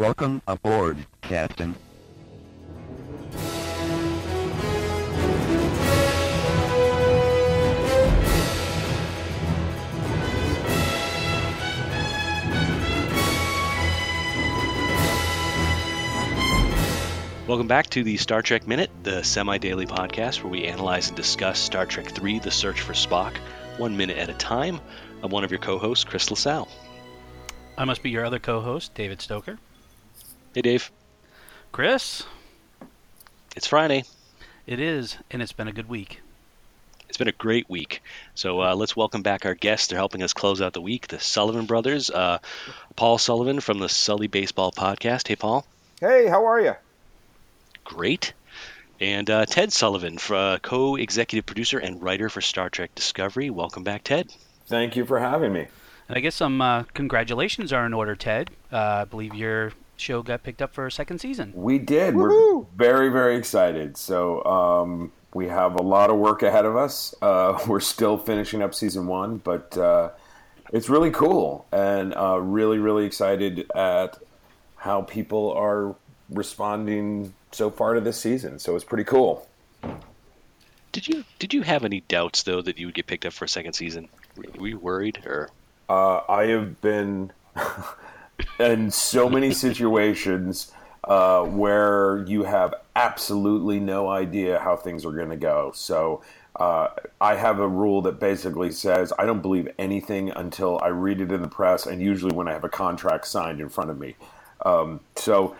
Welcome aboard, Captain. Welcome back to the Star Trek Minute, the semi daily podcast where we analyze and discuss Star Trek III The Search for Spock, one minute at a time. I'm one of your co hosts, Chris LaSalle. I must be your other co host, David Stoker. Hey, Dave. Chris, It's Friday. it is, and it's been a good week. It's been a great week. So uh, let's welcome back our guests. They're helping us close out the week, the Sullivan brothers. Uh, Paul Sullivan from the Sully Baseball Podcast. Hey, Paul. Hey, how are you? Great. And uh, Ted Sullivan, uh, co executive producer and writer for Star Trek Discovery. Welcome back, Ted. Thank you for having me. And I guess some uh, congratulations are in order, Ted. Uh, I believe your show got picked up for a second season. We did. Woohoo! We're very, very excited. So um, we have a lot of work ahead of us. Uh, we're still finishing up season one, but uh, it's really cool and uh, really, really excited at how people are responding so far to this season. So it's pretty cool. Did you did you have any doubts though that you would get picked up for a second season? Were were you worried or? Uh, I have been in so many situations uh, where you have absolutely no idea how things are going to go. So uh, I have a rule that basically says I don't believe anything until I read it in the press, and usually when I have a contract signed in front of me. Um, so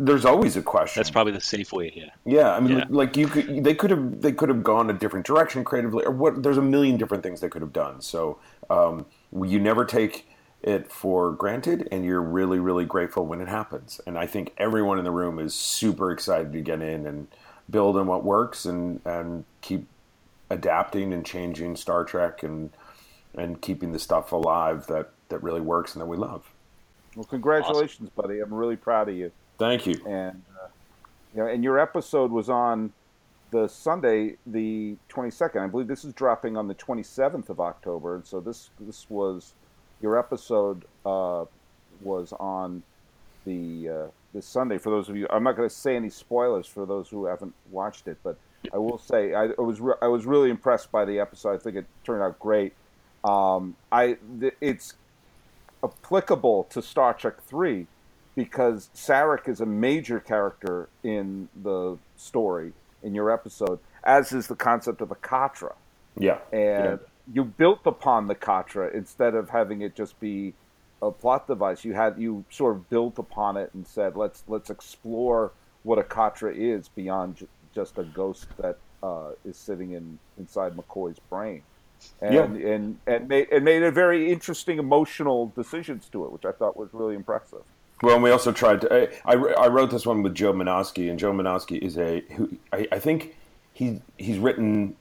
there's always a question. That's probably the safe way. Yeah. Yeah, I mean, Yeah. like you could, they could have, they could have gone a different direction creatively, or what? There's a million different things they could have done. So um, you never take it for granted, and you're really, really grateful when it happens. And I think everyone in the room is super excited to get in and build on what works, and and keep adapting and changing Star Trek, and and keeping the stuff alive that that really works and that we love. Well, congratulations, buddy. I'm really proud of you. Thank you. And uh, you know, and your episode was on the Sunday, the 22nd. I believe this is dropping on the 27th of October, and so this this was your episode uh, was on the uh, this Sunday. For those of you, I'm not going to say any spoilers for those who haven't watched it, but I will say I, I was re- I was really impressed by the episode. I think it turned out great. Um, I th- it's applicable to Star Trek Three because Sarek is a major character in the story in your episode, as is the concept of a Katra, Yeah. and you built upon the Katra instead of having it just be a plot device. You had you sort of built upon it and said, let's let's explore what a Katra is beyond ju- just a ghost that uh, is sitting in inside McCoy's brain. And, Yeah. and and made and made a very interesting emotional decisions to it, which I thought was really impressive. Well, and we also tried to. I, I, I wrote this one with Joe Menosky, and Joe Menosky is a who I, I think he he's written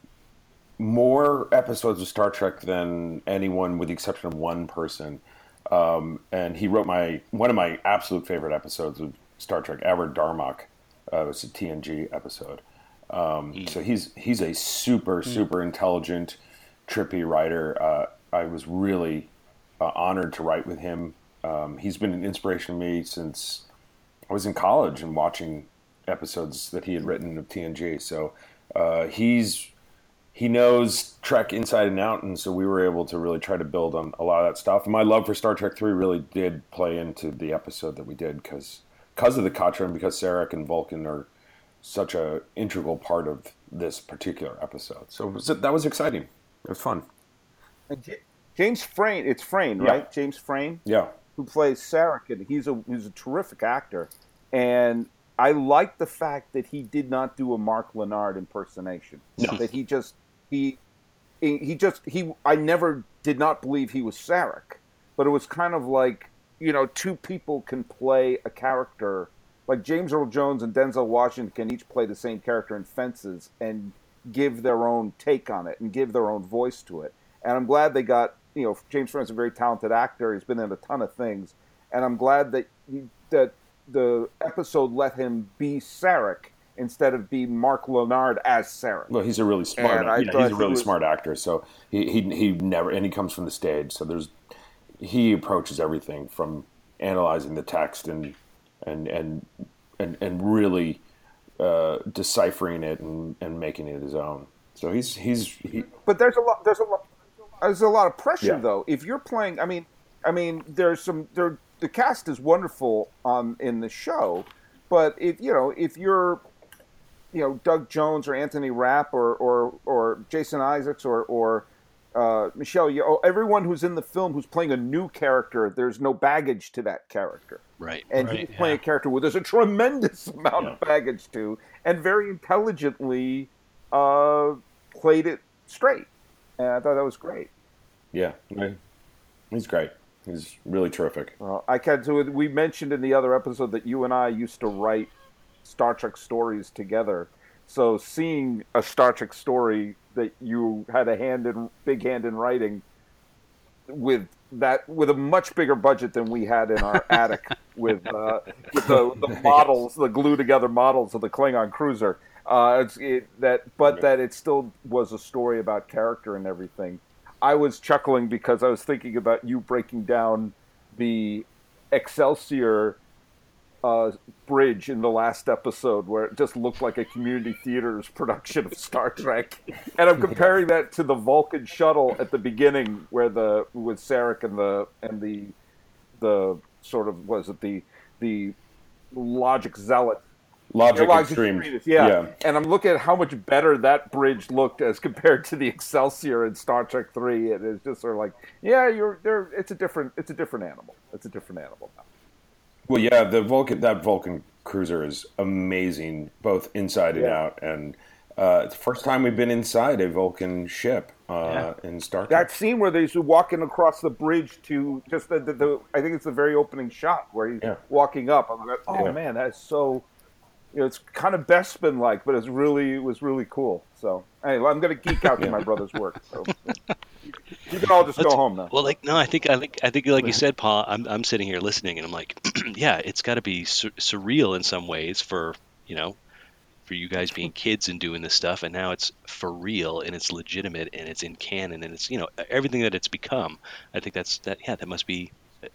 more episodes of Star Trek than anyone, with the exception of one person. Um, and he wrote my one of my absolute favorite episodes of Star Trek ever, Darmok. Uh, it was a TNG episode. Um, So he's he's a super super intelligent, trippy writer. Uh, I was really uh, honored to write with him. Um, he's been an inspiration to me since I was in college and watching episodes that he had written of TNG. So uh, he's he knows Trek inside and out, and so we were able to really try to build on a lot of that stuff. And my love for Star Trek Three really did play into the episode that we did because because of the Katra and because Sarek and Vulcan are such a integral part of this particular episode. So was, that was exciting. It was fun. James Frain, it's Frain, Yeah. right? James Frain, Yeah. who plays Sarek, and he's a he's a terrific actor. And I like the fact that he did not do a Mark Lenard impersonation. No. That he just he he just he I never did not believe he was Sarek, but it was kind of like you know two people can play a character like James Earl Jones and Denzel Washington can each play the same character in Fences and give their own take on it and give their own voice to it. And I'm glad they got you know James Frain's a very talented actor. He's been in a ton of things, and I'm glad that that the episode let him be Sarek instead of be Mark Lenard as Sarek. Well, he's a really smart. Yeah, he's a really was- smart actor. So he, he he never and he comes from the stage. So there's he approaches everything from analyzing the text and and and and, and really uh, deciphering it and, and making it his own. So he's he's he, But there's a lot. There's a lot. There's a lot of pressure Yeah. though. If you're playing, I mean, I mean, there's some. There, the cast is wonderful on in the show, but if you know, if you're, you know, Doug Jones or Anthony Rapp or or or Jason Isaacs or or uh, Michelle Yeoh, everyone who's in the film who's playing a new character, there's no baggage to that character Right. and Right, he's playing yeah. a character where there's a tremendous amount of baggage to, and very intelligently uh, played it straight. And I thought that was great. yeah he's great. He's really terrific. Well, I can so we mentioned in the other episode that you and I used to write Star Trek stories together. So seeing a Star Trek story that you had a hand in, big hand in writing, with that with a much bigger budget than we had in our attic with, uh, with the, the models, the glue together models of the Klingon cruiser. Uh, it, that, but that it still was a story about character and everything. I was chuckling because I was thinking about you breaking down the Excelsior uh, bridge in the last episode, where it just looked like a community theater's production of Star Trek, and I'm comparing that to the Vulcan shuttle at the beginning, where the with Sarek and the and the the sort of was it the the logic zealot Logic Logic Extreme. Extremes, yeah. And I'm looking at how much better that bridge looked as compared to the Excelsior in Star Trek Three. It is just sort of like, yeah, you're there. It's a different. It's a different animal. It's a different animal now. Well, yeah, the Vulcan that Vulcan cruiser is amazing, both inside and Yeah. out. And uh, it's the first time we've been inside a Vulcan ship uh, in Star Trek. That scene where they're walking across the bridge to just the, the, the I think it's the very opening shot where he's Yeah. walking up. I'm like, oh Yeah. man, that is so. You know, it's kind of Bespin like, but it's really it was really cool. So anyway, I'm going to geek out to my brother's work. So you can all just go home now. Well, like no, I think I think I think like you said, Paul. I'm I'm sitting here listening, and I'm like, yeah, it's got to be sur- surreal in some ways for you know, for you guys being kids and doing this stuff, and now it's for real and it's legitimate and it's in canon and it's you know everything that it's become. I think that's that. Yeah, that must be it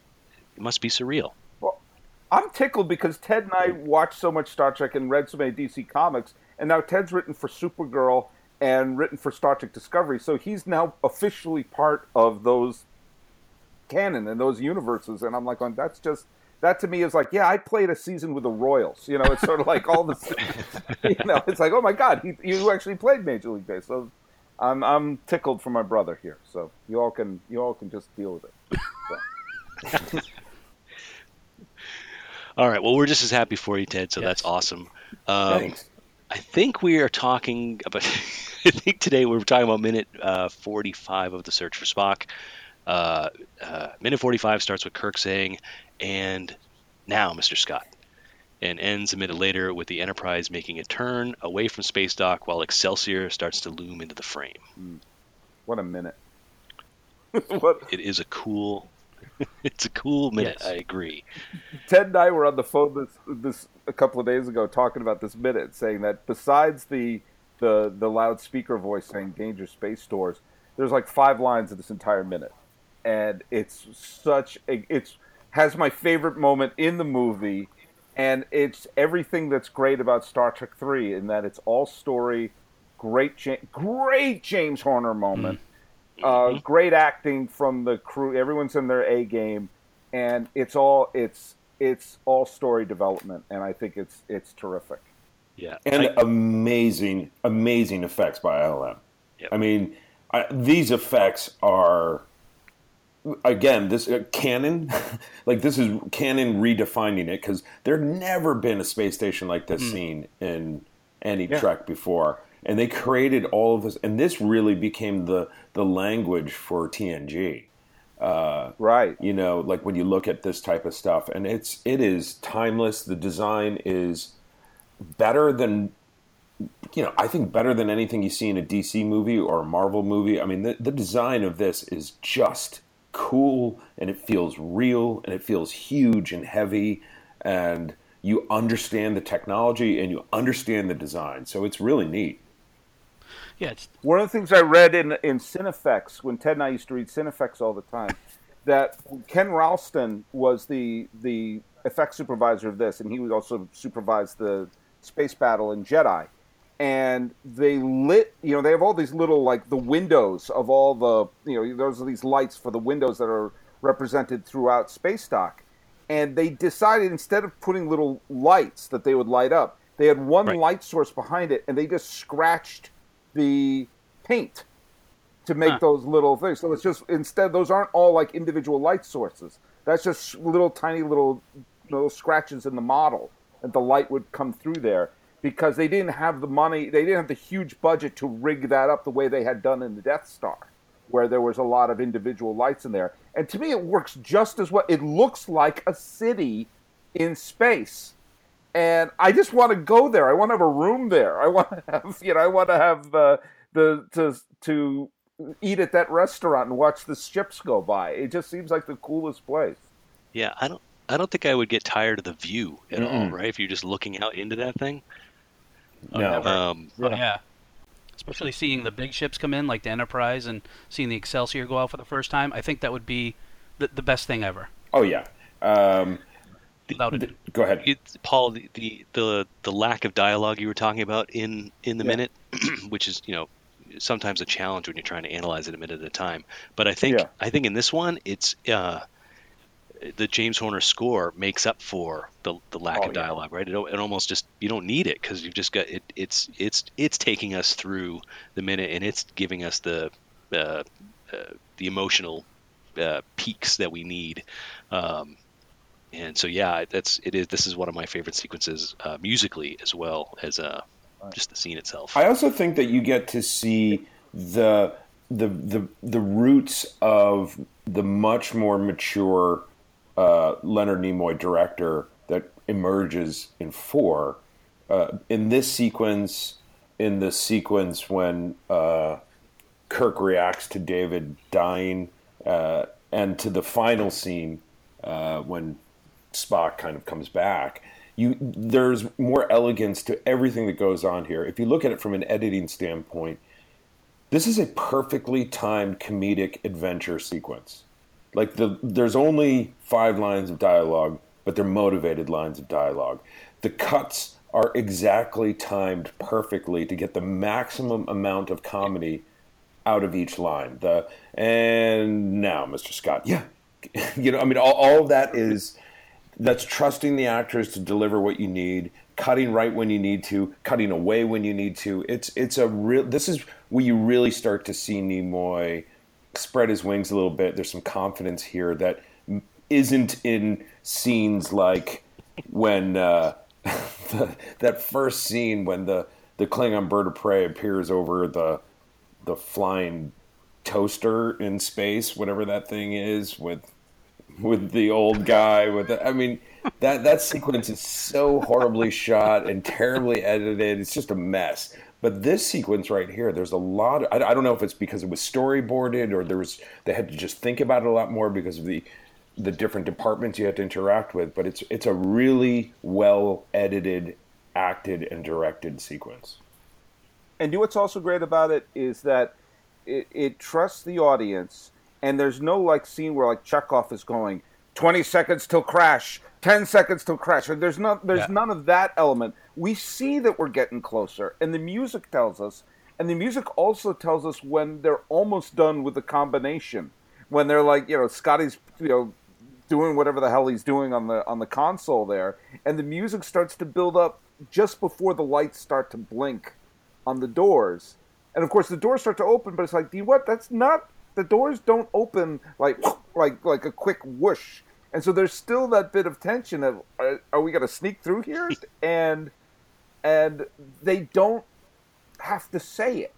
must be surreal. Well, I'm tickled because Ted and I watched so much Star Trek and read so many DC comics, and now Ted's written for Supergirl and written for Star Trek Discovery, so he's now officially part of those canon and those universes. And I'm like, going, that's just that to me is like, yeah, I played a season with the Royals. You know, it's sort of like all the, you know, it's like, oh my God, he, you actually played Major League Baseball. So I'm I'm tickled for my brother here. So you all can you all can just deal with it. So. All right. Well, we're just as happy for you, Ted. So Yes. that's awesome. Um, Thanks. I think we are talking about. I think today we're talking about minute uh, 45 of the search for Spock. Uh, uh, minute 45 starts with Kirk saying, "And now, Mr. Scott," and ends a minute later with the Enterprise making a turn away from space dock while Excelsior starts to loom into the frame. What a minute. what It is a cool. it's a cool minute. Yes. I agree. Ted and I were on the phone this this a couple of days ago talking about this minute, saying that besides the the the loudspeaker voice saying "danger space stores," there's like five lines of this entire minute, and it's such a it's has my favorite moment in the movie, and it's everything that's great about Star Trek Three in that it's all story, great great James Horner moment. Uh, great acting from the crew. Everyone's in their A game, and it's all it's it's all story development, and I think it's it's terrific. Yeah. and I- amazing, amazing effects by ILM. Yep. I mean, I, these effects are again this uh, canon. like this is canon redefining it because there never been a space station like this seen in any Trek before, and they created all of this, and this really became the the language for TNG Right. you know like when you look at this type of stuff and it's it is timeless. The design is better than you know i think better than anything you see in a dc movie or a marvel movie. I mean the, the design of this is just cool and it feels real and it feels huge and heavy and you understand the technology and you understand the design. So it's really neat Yeah, it's One of the things I read in in Cinefex when Ted and I used to read Cinefex all the time that Ken Ralston was the the effects supervisor of this, and he would also supervise the space battle in Jedi. And they lit, you know, they have all these little like the windows of all the, you know, those are these lights for the windows that are represented throughout space dock. And they decided instead of putting little lights that they would light up, they had one Right. light source behind it, and they just scratched the paint to make Huh. those little things. So it's just instead those aren't all like individual light sources. That's just little tiny little little scratches in the model, and the light would come through there because they didn't have the money. They didn't have the huge budget to rig that up the way they had done in the Death Star, where there was a lot of individual lights in there. And to me, it works just as well. It looks like a city in space and I just want to go there. I want to have a room there. I want to have, you know, I want to have the the to to eat at that restaurant and watch the ships go by. It just seems like the coolest place. Yeah, I don't. I don't think I would get tired of the view at all, Mm-mm. right? If you're just looking out into that thing. No. Um, Oh, yeah. Especially seeing the big ships come in, like the Enterprise, and seeing the Excelsior go out for the first time. I think that would be the, the best thing ever. Oh yeah. Um, Without go ahead. It's, Paul, the, the the the lack of dialogue you were talking about in in the Yeah. minute, which is you know sometimes a challenge when you're trying to analyze it a minute at a time. But I think Yeah. I think in this one, it's uh, the James Horner score makes up for the the lack Oh, of yeah. dialogue, right? It, it almost just you don't need it because you've just got it. It's it's it's taking us through the minute and it's giving us the uh, uh, the emotional uh, peaks that we need. Um, and so yeah, that's it is. This is one of my favorite sequences uh, musically as well as uh, just the scene itself. I also think that you get to see the the the the roots of the much more mature uh, Leonard Nimoy director that emerges in four. Uh, in this sequence, in the sequence when uh, Kirk reacts to David dying, uh, and to the final scene uh, when Spock kind of comes back. You there's more elegance to everything that goes on here. If you look at it from an editing standpoint, this is a perfectly timed comedic adventure sequence. Like the there's only five lines of dialogue, but they're motivated lines of dialogue. The cuts are exactly timed perfectly to get the maximum amount of comedy out of each line. The and now, Mr. Scott, yeah, you know, I mean, all, all of that is that's trusting the actors to deliver what you need, cutting right when you need to, cutting away when you need to. It's it's a real. This is where you really start to see Nimoy spread his wings a little bit. There's some confidence here that isn't in scenes like when uh, the, that first scene when the the Klingon bird of prey appears over the the flying toaster in space, whatever that thing is, with with the old guy. With the, I mean, that that sequence is so horribly shot and terribly edited. It's just a mess. But this sequence right here, there's a lot. Of, I, I don't know if it's because it was storyboarded or there was they had to just think about it a lot more because of the the different departments you have to interact with. But it's it's a really well edited, acted, and directed sequence. And do what's also great about it is that it, it trusts the audience, and there's no like scene where like Chekhov is going twenty seconds till crash, ten seconds till crash. There's not there's Yeah. none of that element. We see that we're getting closer, and the music tells us, and the music also tells us when they're almost done with the combination, when they're like you know Scotty's you know doing whatever the hell he's doing on the on the console there, and the music starts to build up just before the lights start to blink on the doors. And of course, the doors start to open, but it's like, do you what? That's not the doors don't open like like like a quick whoosh. And so there's still that bit of tension of are, are we going to sneak through here? And and they don't have to say it.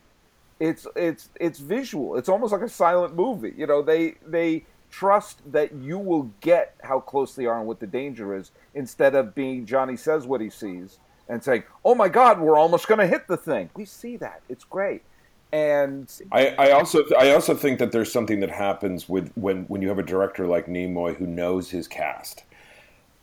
It's it's it's visual. It's almost like a silent movie. You know, they they trust that you will get how close they are and what the danger is instead of being Johnny says what he sees and saying, "Oh my God, we're almost going to hit the thing." We see that. It's great. And I, I also I also think that there's something that happens with when when you have a director like Nimoy who knows his cast.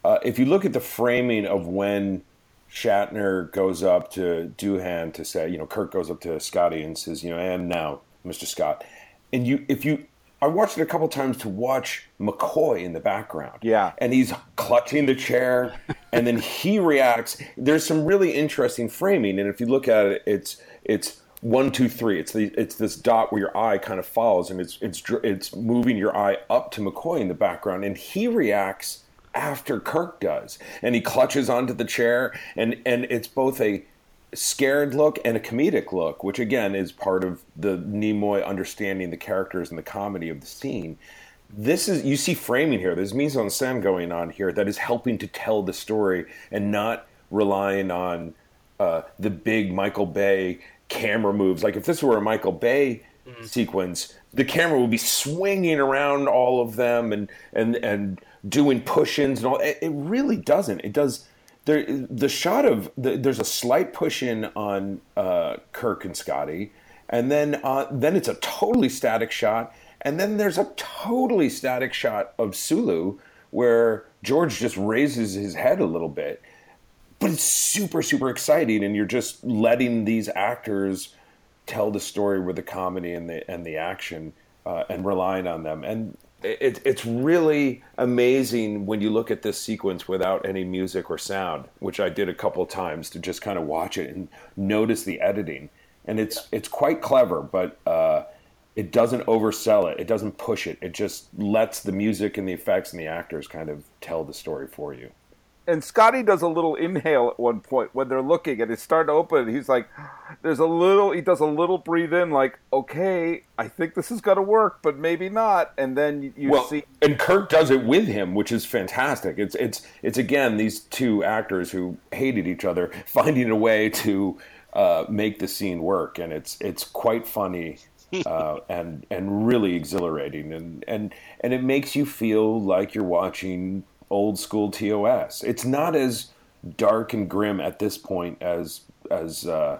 Uh, if you look at the framing of when Shatner goes up to Doohan to say, you know, Kirk goes up to Scotty and says, you know, and now, Mr. Scott, and you if you I watched it a couple times to watch McCoy in the background. Yeah. And he's clutching the chair and then he reacts. There's some really interesting framing. And if you look at it, it's, it's, one, two, three. It's the it's this dot where your eye kind of follows, and it's it's it's moving your eye up to McCoy in the background, and he reacts after Kirk does, and he clutches onto the chair, and and it's both a scared look and a comedic look, which again is part of the Nimoy understanding the characters and the comedy of the scene. This is you see framing here. There's mise en scène going on here that is helping to tell the story and not relying on uh, the big Michael Bay camera moves. Like if this were a Michael Bay mm-hmm. sequence, the camera would be swinging around all of them and and and doing push-ins and all. It, it really doesn't. It does there the shot of the, there's a slight push in on uh, Kirk and Scotty, and then uh, then it's a totally static shot, and then there's a totally static shot of Sulu where George just raises his head a little bit, but it's super super exciting, and you're just letting these actors tell the story with the comedy and the and the action, uh, and relying on them and it, it's really amazing when you look at this sequence without any music or sound, which I did a couple of times to just kind of watch it and notice the editing. And it's it's quite clever, but uh, it doesn't oversell it. It doesn't push it. It just lets the music and the effects and the actors kind of tell the story for you and Scotty does a little inhale at one point when they're looking and it's starting to open. He's like, there's a little, he does a little breathe in, like, okay, I think this is going to work, but maybe not. And then you well, see. And Kirk does it with him, which is fantastic. It's, it's, it's again, these two actors who hated each other finding a way to uh, make the scene work. And it's, it's quite funny. uh, and and really exhilarating, and and and it makes you feel like you're watching old school TOS. It's not as dark and grim at this point as as uh,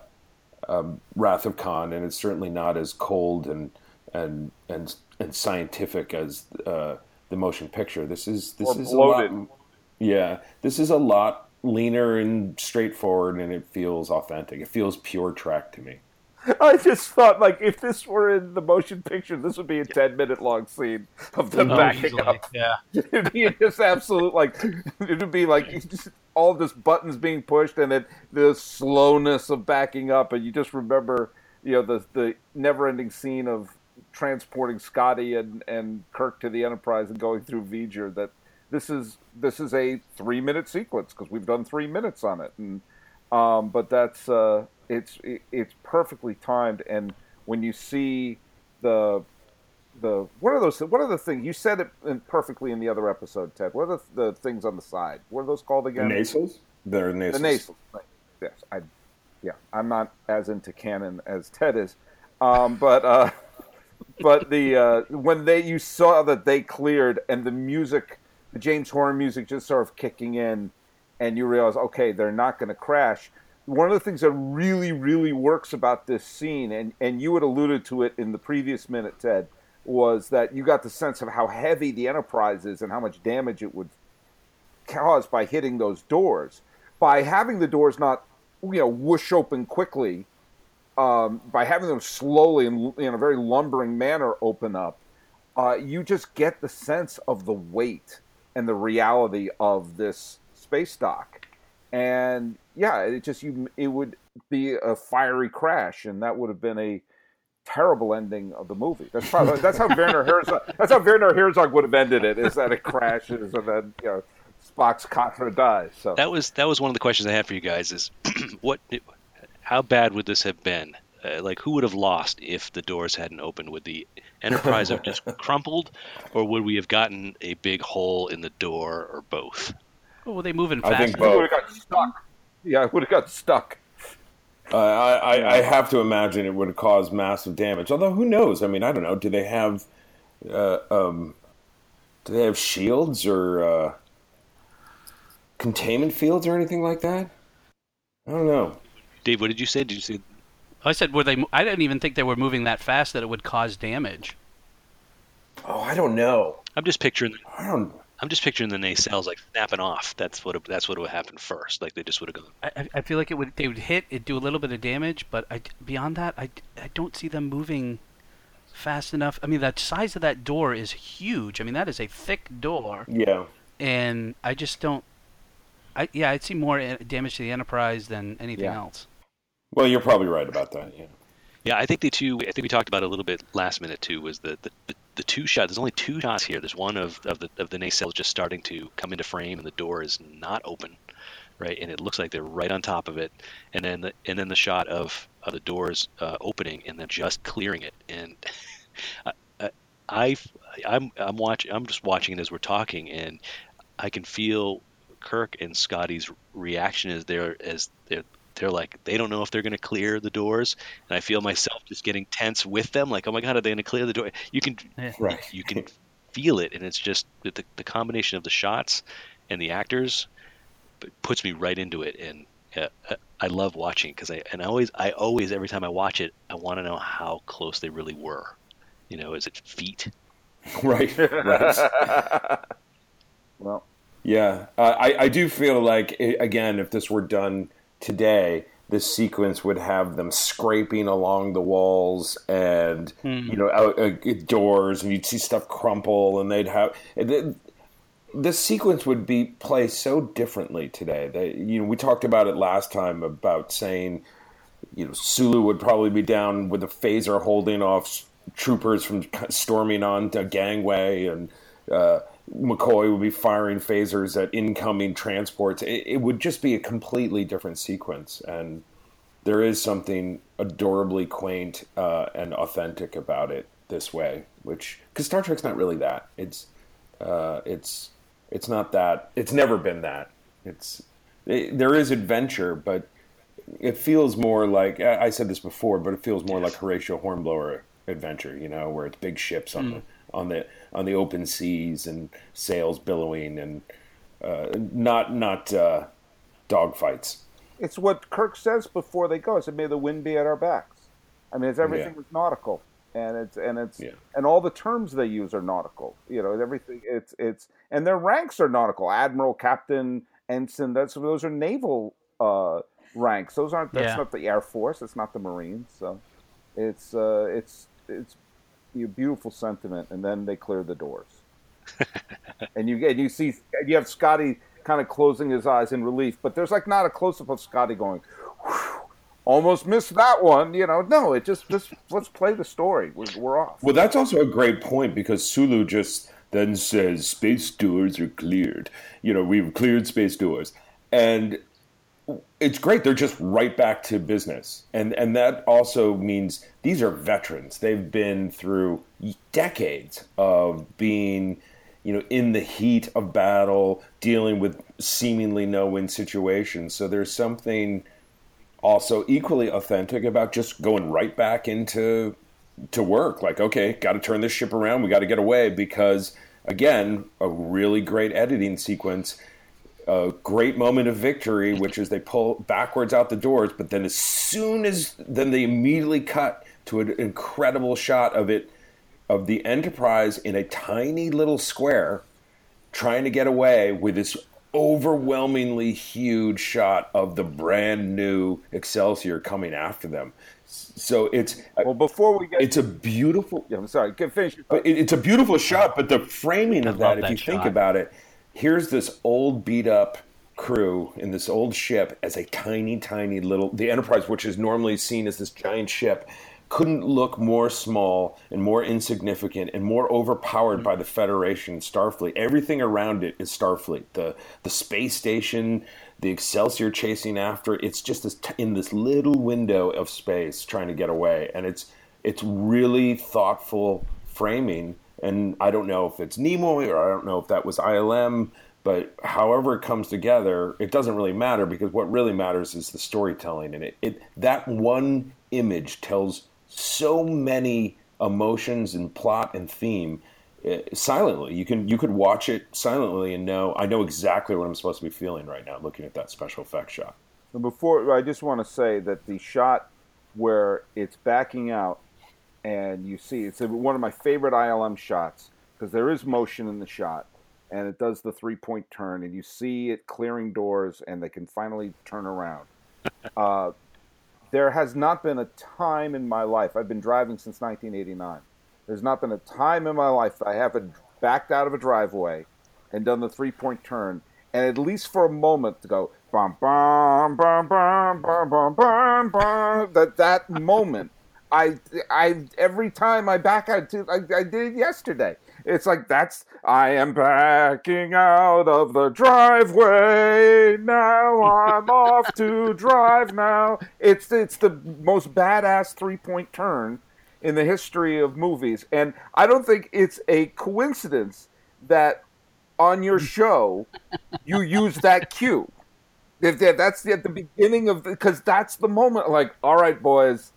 um, Wrath of Khan, and it's certainly not as cold and and and and scientific as uh, the motion picture. This is this or is bloated. a lot. Yeah, this is a lot leaner and straightforward, and it feels authentic. It feels pure Trek to me. I just thought, like, if this were in the motion picture, this would be a ten minute long scene of them Oh, backing easily, up. Yeah. It'd be just absolute, like, it'd be like just all this buttons being pushed, and then the slowness of backing up, and you just remember, you know, the the never ending scene of transporting Scotty and and Kirk to the Enterprise and going through V'ger. That this is this is a three minute sequence because we've done three minutes on it, and um, but that's uh, it's it, it's perfectly timed. And when you see the the what are those? What are the things you said it perfectly in the other episode, Ted? What are the, the things on the side? What are those called The again? nacelles, they're nacelles. The nacelles. Right. Yes, I. Yeah, I'm not as into canon as Ted is, um, but uh, but the uh, when they you saw that they cleared and the music, the James Horner music just sort of kicking in, and you realize okay they're not going to crash. One of the things that really really works about this scene, and and you had alluded to it in the previous minute, Ted, was that you got the sense of how heavy the Enterprise is and how much damage it would cause by hitting those doors. By having the doors not you know whoosh open quickly um, by having them slowly and in a very lumbering manner open up uh, you just get the sense of the weight and the reality of this space dock and yeah it just you it would be a fiery crash and that would have been a terrible ending of the movie that's probably that's how Werner Herzog that's how Werner Herzog would have ended it is that it crashes and then you know Spock's Katra dies so That was that was one of the questions I had for you guys. Is what, how bad would this have been? Uh, like, who would have lost if the doors hadn't opened? Would the Enterprise have just crumpled, or would we have gotten a big hole in the door, or both? Oh, were they moving I fast? think it both. would have got stuck yeah it would have got stuck Uh, I, I, I have to imagine it would have caused massive damage. Although, who knows? I mean, I don't know. Do they have, uh, um, do they have shields or uh, containment fields or anything like that? I don't know. Dave, what did you say? Did you say I said, were they? I didn't even think they were moving that fast that it would cause damage. Oh, I don't know. I'm just picturing. I don't. I'm just picturing the nacelles like snapping off. That's what. That's what would happen first. Like they just would have gone. I, I- I feel like it would. They would hit. It do a little bit of damage, but I, beyond that, I, I don't see them moving fast enough. I mean, the size of that door is huge. I mean, that is a thick door, Yeah. and I just don't. I yeah, I'd see more uh, damage to the Enterprise than anything Yeah. else. Well, you're probably right about that. Yeah. Yeah, I think the two. I think we talked about a little bit last minute too. Was the the, the, two shot? There's only two shots here. There's one of, of the of the nacelles just starting to come into frame, and the door is not open, right? And it looks like they're right on top of it. And then the and then the shot of, of the doors uh, opening and then just clearing it. And I, I I'm I'm watching. I'm just watching it as we're talking, and I can feel Kirk and Scotty's reaction as they're as they're they're like they don't know if they're going to clear the doors. And i feel myself just getting tense with them like oh my god are they going to clear the door? You can Right. you can feel it and it's just the, the combination of the shots and the actors puts me right into it. And uh, I- i love watching because i and i always i always every time i watch it i want to know how close they really were. You know is it feet? Right. Right. Well, Yeah, uh, I I do feel like i again, if this were done today, this sequence would have them scraping along the walls and you know out, uh, doors, and you'd see stuff crumple, and they'd have. The, this sequence would be played so differently today. that you know, we talked about it last time about saying, you know, Sulu would probably be down with a phaser holding off troopers from storming on a gangway, and uh, McCoy would be firing phasers at incoming transports. It, it would just be a completely different sequence, and there is something adorably quaint uh, and authentic about it this way. Which because Star Trek's not really that. It's uh, it's it's not that. It's never been that. It's it, there is adventure, but it feels more like I I said this before, but it feels more like Horatio Hornblower adventure. You know, where it's big ships on the on the on the open seas and sails billowing and uh, not not uh, dogfights. it's what Kirk says before they go. He said, "May the wind be at our backs." I mean, it's everything Yeah. is nautical, and it's and it's Yeah. and all the terms they use are nautical. You know, everything. It's it's and their ranks are nautical: admiral, captain, ensign. That's those are naval uh, ranks. Those aren't. That's Yeah. not the air force. It's not the marines. So it's uh, it's it's a beautiful sentiment. And then they clear the doors, and you and you see you have Scotty kind of closing his eyes in relief, but there's like not a close up of Scotty going, almost missed that one. You know, no, it just just let's play the story. We're, we're off. Well, that's also a great point because Sulu just then says space doors are cleared. You know, we've cleared space doors, and it's great. They're just right back to business, and and that also means these are veterans. They've been through decades of being, you know, in the heat of battle, dealing with seemingly no-win situations. So there's something also equally authentic about just going right back into to work. Like, okay, got to turn this ship around. We got to get away because, again, a really great editing sequence, a great moment of victory, which is they pull backwards out the doors, but then as soon as then they immediately cut to an incredible shot of it of the Enterprise in a tiny little square trying to get away with this overwhelmingly huge shot of the brand new Excelsior coming after them. So it's uh, Well, before we get, it's a beautiful yeah, I'm sorry, get finish. but it, it's a beautiful shot. But the framing of love that, if that you think about it, here's this old beat up crew in this old ship as a tiny, tiny little the Enterprise, which is normally seen as this giant ship, couldn't look more small and more insignificant and more overpowered by the Federation Starfleet. Everything around it is Starfleet. The the space station, the Excelsior chasing after. it. It's just this t- in this little window of space trying to get away, and it's it's really thoughtful framing. And I don't know if it's Nimoy or I don't know if that was ILM, but however it comes together, it doesn't really matter because what really matters is the storytelling. And it, it that one image tells so many emotions and plot and theme uh, silently. You can you could watch it silently and know I know exactly what I'm supposed to be feeling right now looking at that special effects shot. Before I just want to say that the shot where it's backing out and you see it's one of my favorite ILM shots because there is motion in the shot and it does the three point turn and you see it clearing doors and they can finally turn around. uh, there has not been a time in my life I've been driving since 1989. There's not been a time in my life I haven't backed out of a driveway and done the three point turn, and at least for a moment to go bum bum bum bum bum bum bum bum. That that moment, I I every time I back out, I, I did it yesterday. It's like that's I am backing out of the driveway now. I'm off to drive now. It's it's the most badass three point turn in the history of movies, and I don't think it's a coincidence that on your show you use that cue. If that's at the beginning of because that's the moment. Like, all right, boys,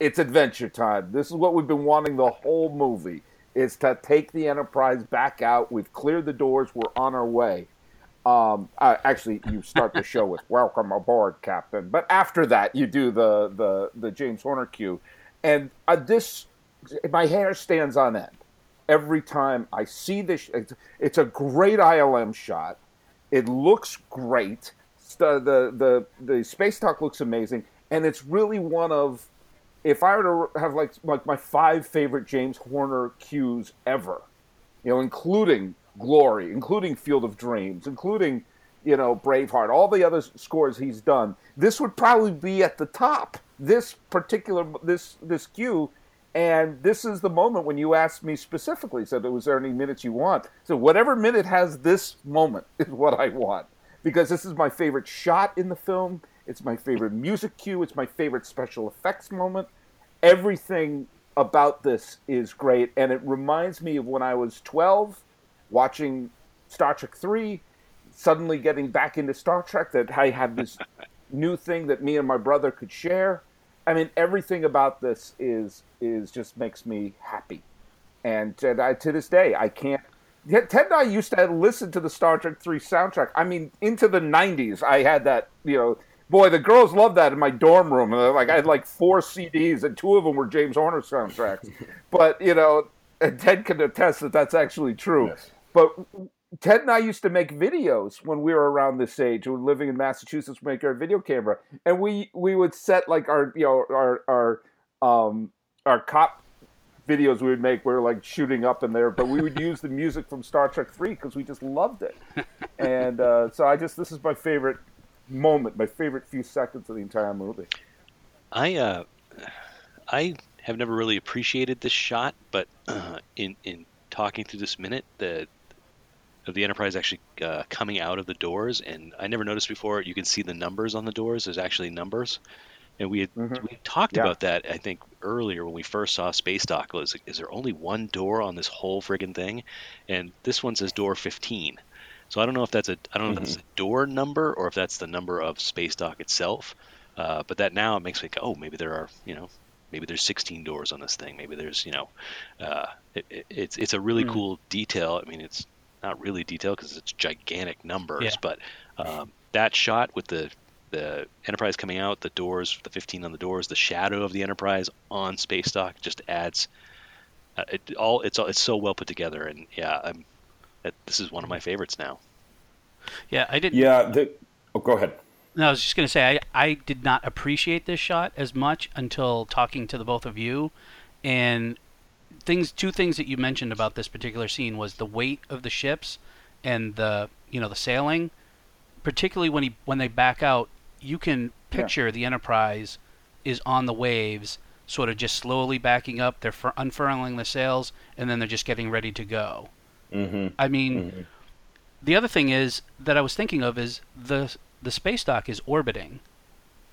it's adventure time. This is what we've been wanting the whole movie is to take the Enterprise back out. We've cleared the doors. We're on our way. Um, uh, actually, you start the show with "Welcome aboard, Captain," but after that, you do the the the James Horner cue, and uh, this my hair stands on end every time I see this. It's, it's a great ILM shot. It looks great. The, the the the space dock looks amazing, and it's really one of if I were to have like like my five favorite James Horner cues ever, you know, including Glory, including Field of Dreams, including you know Braveheart, all the other scores he's done, this would probably be at the top. This particular this this cue, and this is the moment when you asked me specifically, said, "Was there any minutes you want?" So whatever minute has this moment is what I want because this is my favorite shot in the film. It's my favorite music cue. It's my favorite special effects moment. Everything about this is great, and it reminds me of when I was 12 watching Star Trek 3, suddenly getting back into Star Trek, that I had this new thing that me and my brother could share. I mean, everything about this is is just makes me happy, and, and I, to this day, I can't. Ted and I used to listen to the Star Trek Three soundtrack. I mean, into the '90s, I had that. You know, boy, the girls loved that in my dorm room. Like I had like four CDs, and two of them were James Horner soundtracks. but you know, Ted can attest that that's actually true. Yes. But Ted and I used to make videos when we were around this age. We were living in Massachusetts, make our video camera, and we we would set like our you know our our um our cop videos we would make. We were like shooting up in there, but we would use the music from Star Trek Three because we just loved it. And uh, so I just this is my favorite moment, my favorite few seconds of the entire movie. I uh, I have never really appreciated this shot, but uh, in in talking through this minute, the of the Enterprise actually uh, coming out of the doors, and I never noticed before. You can see the numbers on the doors. There's actually numbers, and we had, mm-hmm. we talked yeah. about that. I think earlier when we first saw Space Dock was is there only one door on this whole friggin' thing, and this one says door 15. So I don't know if that's a I don't know mm-hmm. if that's a door number or if that's the number of Space Dock itself. Uh, but that now it makes me go, oh, maybe there are you know maybe there's 16 doors on this thing. Maybe there's you know, uh, it, it, it's it's a really mm. cool detail. I mean, it's not really detail because it's gigantic numbers, yeah. but um, that shot with the the Enterprise coming out, the doors, the 15 on the doors, the shadow of the Enterprise on space dock just adds uh, it all. It's all, it's so well put together, and yeah, I'm. It, this is one of my favorites now. Yeah, I didn't. Yeah, the, oh, go ahead. No, I was just going to say I, I did not appreciate this shot as much until talking to the both of you, and things two things that you mentioned about this particular scene was the weight of the ships and the you know the sailing particularly when he when they back out you can picture yeah. the enterprise is on the waves sort of just slowly backing up they're unfurling the sails and then they're just getting ready to go mm-hmm. i mean mm-hmm. the other thing is that i was thinking of is the the space dock is orbiting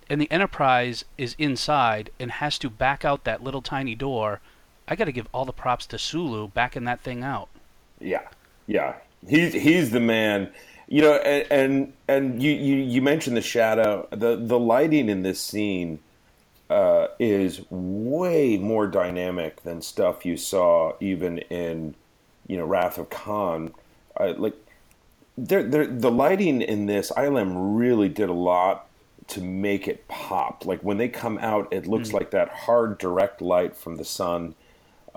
and the enterprise is inside and has to back out that little tiny door I got to give all the props to Sulu backing that thing out. Yeah, yeah, he's he's the man. You know, and and, and you, you you mentioned the shadow. the The lighting in this scene uh, is way more dynamic than stuff you saw even in you know Wrath of Khan. Uh, like, they're, they're, the lighting in this ILM really did a lot to make it pop. Like when they come out, it looks mm. like that hard direct light from the sun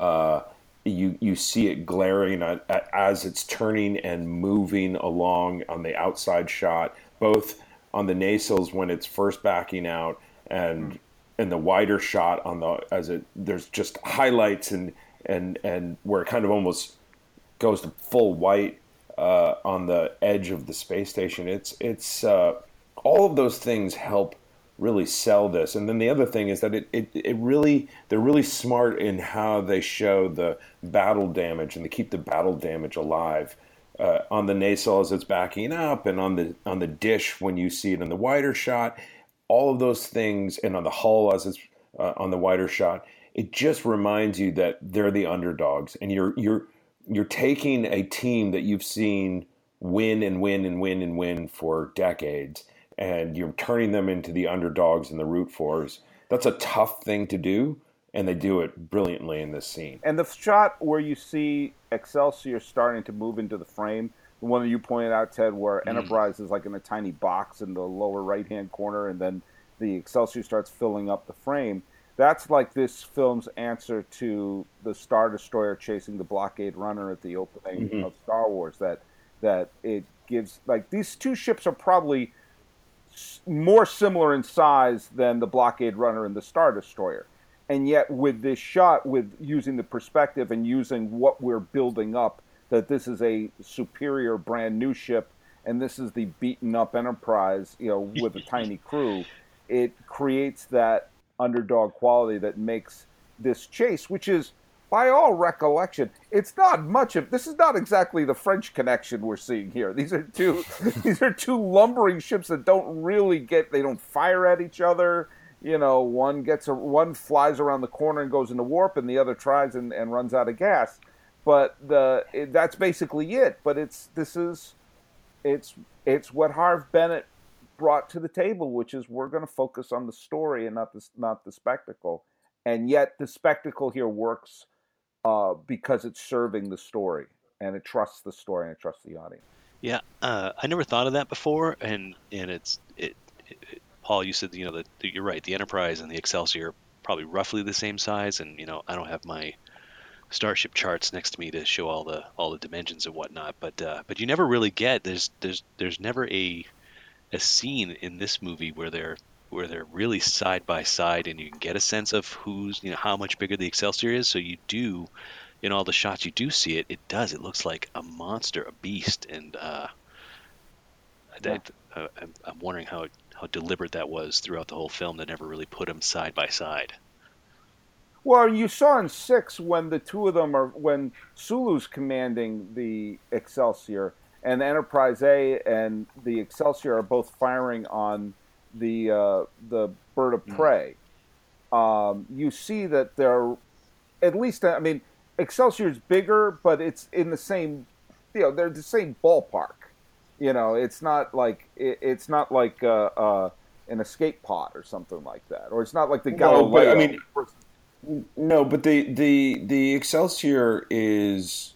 uh, you you see it glaring at, at, as it's turning and moving along on the outside shot, both on the nacelles when it's first backing out, and in the wider shot on the as it there's just highlights and and and where it kind of almost goes to full white uh, on the edge of the space station. It's it's uh, all of those things help really sell this. And then the other thing is that it, it, it really they're really smart in how they show the battle damage and they keep the battle damage alive. Uh, on the nacelle as it's backing up, and on the on the dish when you see it in the wider shot, all of those things, and on the hull as it's uh, on the wider shot, it just reminds you that they're the underdogs, and you're you're you're taking a team that you've seen win and win and win and win for decades, and you're turning them into the underdogs and the root fours. That's a tough thing to do, and they do it brilliantly in this scene. And the shot where you see Excelsior starting to move into the frame, the one that you pointed out, Ted, where mm. Enterprise is like in a tiny box in the lower right hand corner, and then the Excelsior starts filling up the frame. That's like this film's answer to the Star Destroyer chasing the blockade runner at the opening mm-hmm. of Star Wars. That that it gives like these two ships are probably more similar in size than the blockade runner and the Star Destroyer. And yet, with this shot, with using the perspective and using what we're building up, that this is a superior, brand new ship, and this is the beaten up Enterprise, you know, with a tiny crew, it creates that underdog quality that makes this chase, which is, by all recollection, it's not much of. This is not exactly the French connection we're seeing here. These are two, these are two lumbering ships that don't really get. They don't fire at each other. You know, one gets a one flies around the corner and goes into warp, and the other tries and, and runs out of gas. But the it, that's basically it. But it's this is it's it's what Harv Bennett brought to the table, which is we're going to focus on the story and not the not the spectacle. And yet the spectacle here works uh, because it's serving the story and it trusts the story and it trusts the audience. Yeah, uh, I never thought of that before, and and it's it, it, it- Paul, you said you know that you're right. The Enterprise and the Excelsior probably roughly the same size, and you know I don't have my starship charts next to me to show all the all the dimensions and whatnot, but uh, but you never really get there's there's there's never a a scene in this movie where they're where they're really side by side and you can get a sense of who's you know how much bigger the Excelsior is. So you do in all the shots you do see it, it does. It looks like a monster, a beast, and uh, that, uh, I'm, I'm wondering how how deliberate that was throughout the whole film. They never really put them side by side. Well, you saw in six when the two of them are when Sulu's commanding the Excelsior and the Enterprise A and the Excelsior are both firing on the uh, the bird of prey. Um, you see that they're at least. I mean, Excelsior's bigger, but it's in the same. You know, they're the same ballpark. You know, it's not like it, it's not like uh, uh, an escape pod or something like that, or it's not like the No, Galileo. but, I mean, No, but the the the Excelsior is,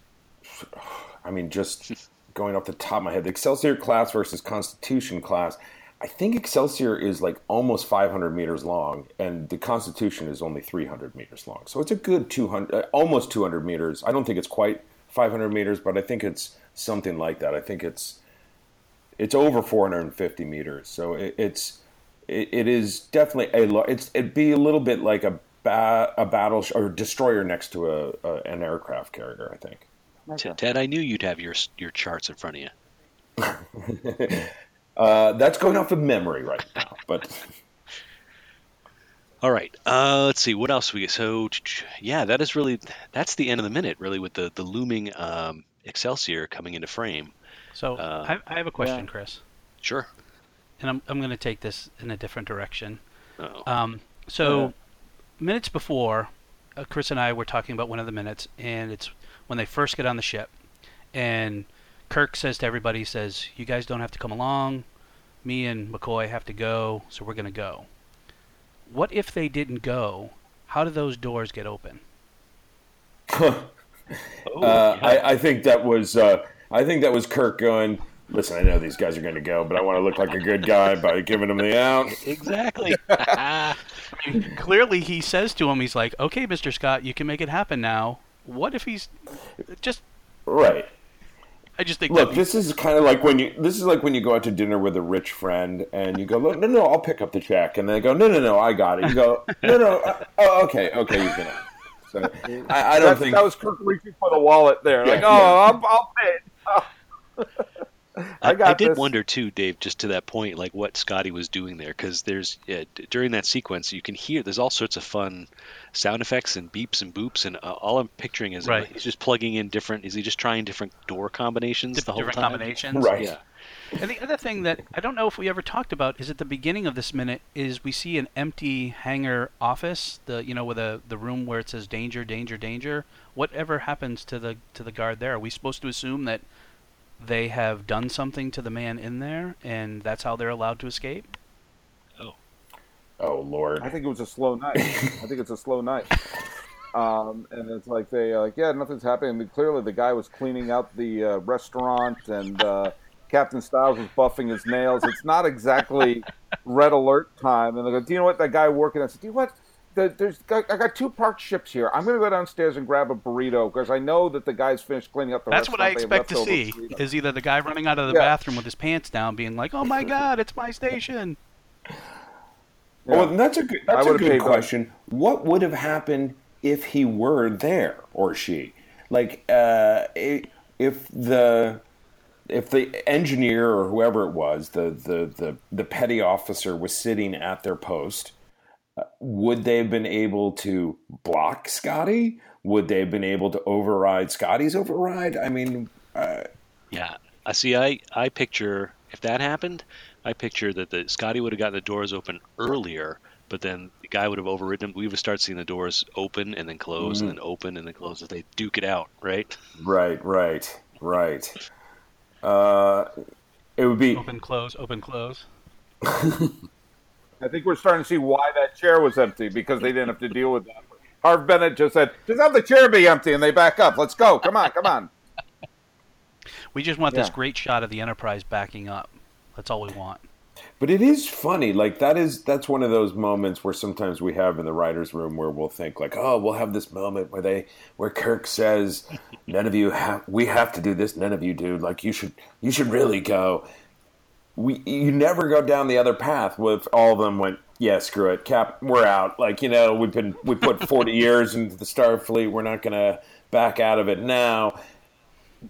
I mean, just going off the top of my head, the Excelsior class versus Constitution class. I think Excelsior is like almost 500 meters long, and the Constitution is only 300 meters long. So it's a good 200, uh, almost 200 meters. I don't think it's quite 500 meters, but I think it's something like that. I think it's it's over 450 meters. So it, it's it, it is definitely a it's it'd be a little bit like a ba- a battle or destroyer next to a, a an aircraft carrier. I think. T- Ted, I knew you'd have your your charts in front of you. Uh, that's going off of memory right now, but All right. Uh, let's see what else we get. So yeah, that is really that's the end of the minute, really, with the the looming um, Excelsior coming into frame. So Uh, I, I have a question, yeah. Chris, Sure. and I'm I'm going to take this in a different direction. Oh. Um, so minutes before, uh, Chris and I were talking about one of the minutes, and it's when they first get on the ship, and Kirk says to everybody, he says, "You guys don't have to come along. Me and McCoy have to go, so we're going to go." What if they didn't go? How do those doors get open? Oh, uh, I, I think that was uh, I think that was Kirk going. Listen, I know these guys are going to go, but I want to look like a good guy by giving them the out. exactly. Clearly, he says to him, he's like, "Okay, Mr. Scott, you can make it happen now." What if he's just? Right. I just think Look, that this is kind of like when you this is like when you go out to dinner with a rich friend and you go, "Look, no, no, I'll pick up the check," and they go, "No, no, no, I got it." You go, "No, no, uh, oh, okay, okay, you can." So I, I don't That, think that was Kirk reaching for the wallet there. Like, oh, yeah. I'll, I'll pay it. I, I got I did this. wonder too, Dave, just to that point, like what Scotty was doing there, because there's yeah, during that sequence you can hear there's all sorts of fun sound effects and beeps and boops, and uh, all I'm picturing is Right. he's just plugging in different. Is he just trying different door combinations Diff- the whole different time? combinations. right. Yeah. And the other thing that I don't know if we ever talked about is at the beginning of this minute is we see an empty hangar office, the you know with a the room where it says danger, danger, danger. Whatever happens to the to the guard there? Are we supposed to assume that they have done something to the man in there and that's how they're allowed to escape? Oh oh Lord. I think it was a slow night. I think it's a slow night. Um, and it's like they are like, yeah, nothing's happening. I mean, clearly, the guy was cleaning out the uh, restaurant, and uh, Captain Styles was buffing his nails. It's not exactly red alert time. And they go, do you know what? That guy working. I said, do you know what? The, there's I got two parked ships here. I'm going to go downstairs and grab a burrito because I know that the guy's finished cleaning up the That's what I restaurant. They have expect to see. leftover burritos. Is either the guy running out of the Yeah. bathroom with his pants down, being like, "Oh my God, it's my station." Yeah. Well, that's a good, that's a good paid them. question. What would have happened if he were there or she? Like, uh, if the if the engineer or whoever it was, the the the, the petty officer was sitting at their post, would they have been able to block Scotty? Would they have been able to override Scotty's override? I mean, uh, Yeah, I see. I I picture if that happened, I picture that the Scotty would have gotten the doors open earlier, but then the guy would have overridden him. We would start seeing the doors open and then close and then open and then close as they duke it out, right? right, right, right. Uh, it would be Open, close, open, close. I think we're starting to see why that chair was empty because they didn't have to deal with that. Harv Bennett just said, "Just have the chair be empty," and they back up. Let's go. Come on, come on. We just want this great shot of the Enterprise backing up. That's all we want. But it is funny. Like that is that's one of those moments where sometimes we have in the writers' room where we'll think like, oh, we'll have this moment where they where Kirk says, "None of you have. We have to do this. None of you do. Like you should. You should really go." We you never go down the other path. With all of them went, yeah, screw it, Cap, we're out. Like you know, we've been we put forty years into the Starfleet. We're not gonna back out of it now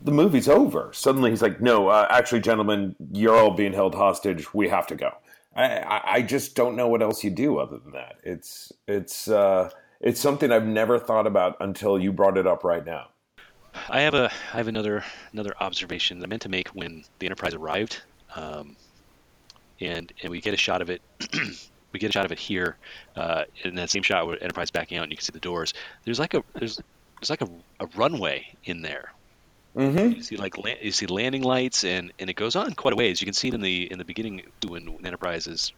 the movie's over. Suddenly he's like, no, uh, actually, gentlemen, you're all being held hostage. We have to go. I, I, I just don't know what else you do other than that. It's it's uh, it's something I've never thought about until you brought it up right now. I have a I have another another observation that I meant to make when the Enterprise arrived, um, and and we get a shot of it. we get a shot of it here uh, in that same shot where Enterprise backing out, and you can see the doors. There's like a there's there's like a, a runway in there. Mm-hmm. You see like la- you see landing lights, and, and it goes on quite a ways. You can see it in the in the beginning when, when Enterprise is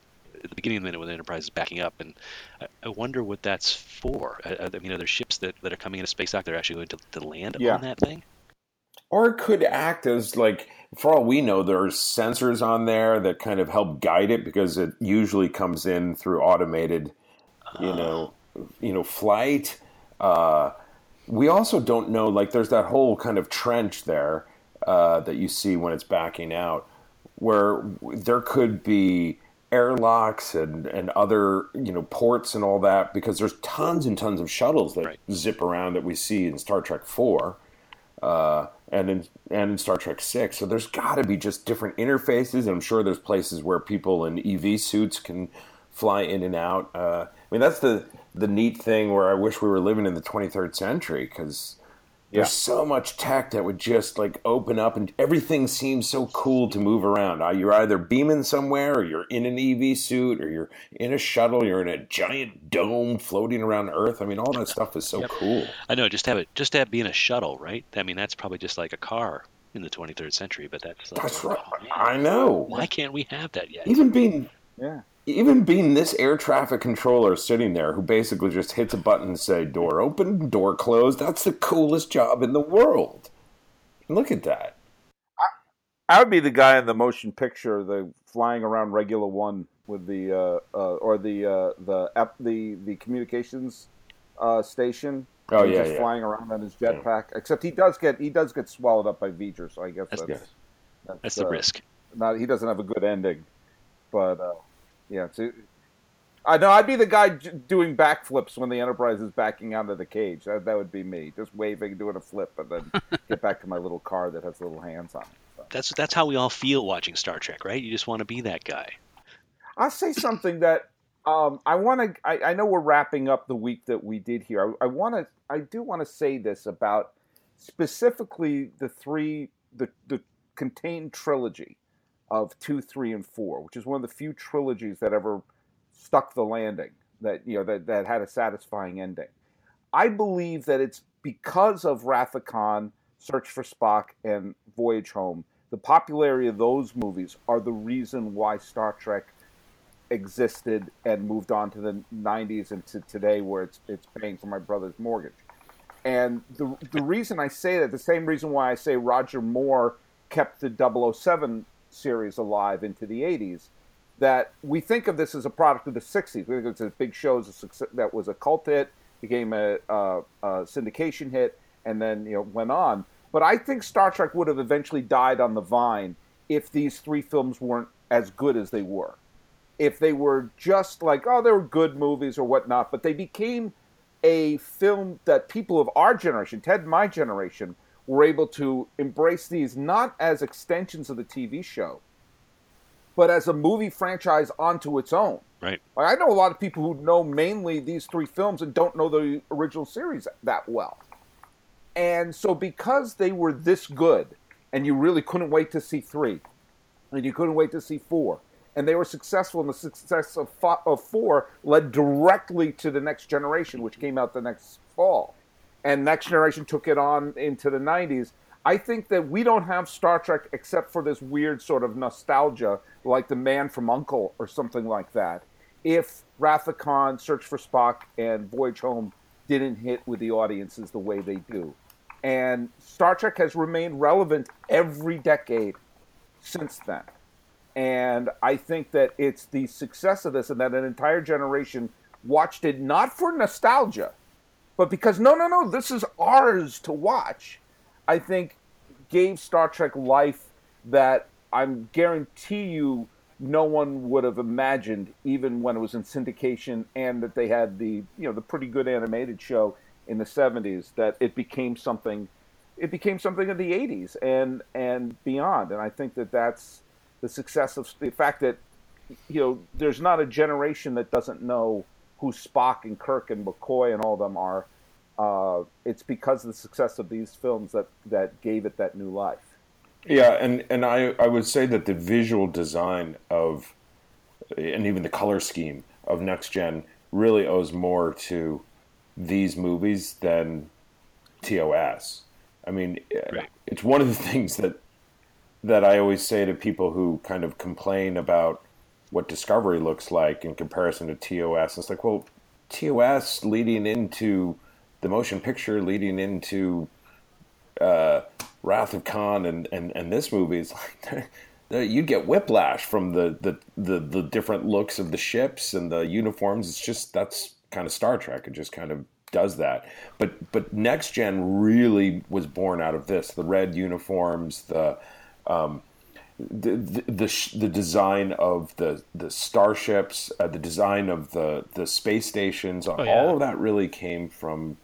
at the beginning of the minute when the Enterprise is backing up, and I, I wonder what that's for. I, I mean, are there ships that, that are coming into space dock that are actually going to, to land Yeah. on that thing? Or it could act as like, for all we know, there are sensors on there that kind of help guide it because it usually comes in through automated, you know, you know, flight. Uh, we also don't know. Like, there's that whole kind of trench there uh, that you see when it's backing out, where there could be airlocks and, and other you know ports and all that because there's tons and tons of shuttles that Right. zip around that we see in Star Trek Four uh, and in and in Star Trek Six. So there's got to be just different interfaces, and I'm sure there's places where people in EV suits can fly in and out. Uh, I mean, that's the the neat thing where I wish we were living in the 23rd century because there's so much tech that would just like open up, and everything seems so cool to move around. Uh, You're either beaming somewhere, or you're in an EV suit, or you're in a shuttle, you're in a giant dome floating around Earth. I mean, all that stuff is so cool. I know, just have it, just have being a shuttle, right? I mean, that's probably just like a car in the 23rd century, but that's like, That's right. oh, I know. why can't we have that yet? Even being Yeah. Even being this air traffic controller sitting there who basically just hits a button and say door open, door closed, that's the coolest job in the world. Look at that. I would be the guy in the motion picture, the flying around Regula One with the uh, uh, or the uh, the ep- the the communications uh, station. Oh, He's yeah, just yeah. flying around on his jetpack. Except he does get he does get swallowed up by V'ger, so I guess That's- that's that's, That's the uh, risk. Not he doesn't have a good ending, but uh, yeah. I know I'd be the guy j- doing backflips when the Enterprise is backing out of the cage. That, that would be me, just waving, doing a flip, and then get back to my little car that has little hands on it. So. That's that's how we all feel watching Star Trek, right? You just want to be that guy. I'll say something that um, I want to. I, I, know we're wrapping up the week that we did here. I, I want to. I do want to say this about specifically the three, the the contained trilogy of two, three, and four, which is one of the few trilogies that ever stuck the landing. That you know that that had a satisfying ending. I believe that it's because of Wrath of Khan, Search for Spock, and Voyage Home. The popularity of those movies are the reason why Star Trek existed and moved on to the 90s and to today where it's it's paying for my brother's mortgage. And the the reason I say that, the same reason why I say Roger Moore kept the 007 series alive into the 80s, that we think of this as a product of the 60s. We think it's a big show that was a cult hit, became a, a, a syndication hit, and then you know went on. But I think Star Trek would have eventually died on the vine if these three films weren't as good as they were if they were just like, oh, they were good movies or whatnot, but they became a film that people of our generation, Ted my generation, were able to embrace these not as extensions of the TV show, but as a movie franchise onto its own. Right. Like, I know a lot of people who know mainly these three films and don't know the original series that well. And so, because they were this good, and you really couldn't wait to see three, and you couldn't wait to see four, and they were successful. And the success of, of four led directly to the next generation, which came out the next fall. And next generation took it on into the 90s. I think that we don't have Star Trek except for this weird sort of nostalgia, like The Man from Uncle or something like that. If Wrath of Khan, Search for Spock, and Voyage Home didn't hit with the audiences the way they do. And Star Trek has remained relevant every decade since then. And I think that it's the success of this and that an entire generation watched it not for nostalgia, but because no, no, no, this is ours to watch. I think gave Star Trek life that I'm guarantee you no one would have imagined even when it was in syndication and that they had the you know the pretty good animated show in the 70s that it became something it became something of the 80s and and beyond and I think that that's the success of the fact that you know there's not a generation that doesn't know who Spock and Kirk and McCoy and all of them are. Uh, it's because of the success of these films that that gave it that new life. Yeah, and and I I would say that the visual design of and even the color scheme of Next Gen really owes more to these movies than TOS. I mean, right. it's one of the things that that I always say to people who kind of complain about what Discovery looks like in comparison to TOS. It's like, well, TOS leading into the motion picture, leading into uh, Wrath of Khan, and, and, and this movie is like you'd get whiplash from the, the, the, the different looks of the ships and the uniforms. It's just that's kind of Star Trek. It just kind of does that. But but next gen really was born out of this: the red uniforms, the um, the the, the, the, design of the the starships, uh, the design of the the space stations, oh, yeah. all of that really came from